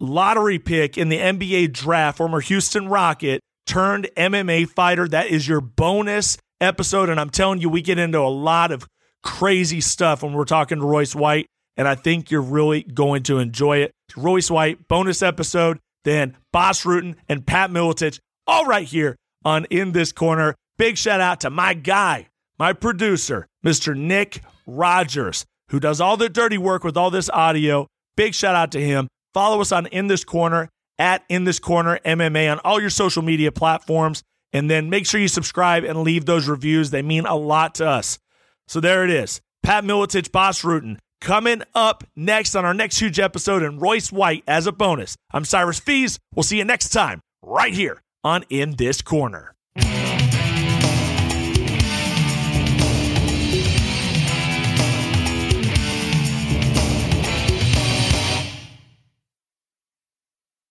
lottery pick in the NBA draft, former Houston Rocket, turned MMA fighter. That is your bonus episode. And I'm telling you, we get into a lot of crazy stuff when we're talking to Royce White. And I think you're really going to enjoy it. Royce White, bonus episode. Then Bas Rutten and Pat Miletich, all right here on In This Corner. Big shout out to my guy, my producer, Mr. Nick Rogers, who does all the dirty work with all this audio. Big shout out to him. Follow us on In This Corner at In This Corner MMA on all your social media platforms. And then make sure you subscribe and leave those reviews. They mean a lot to us. So there it is. Pat Miletich, Bas Rutten, coming up next on our next huge episode, and Royce White as a bonus. I'm Cyrus Fees. We'll see you next time right here on In This Corner.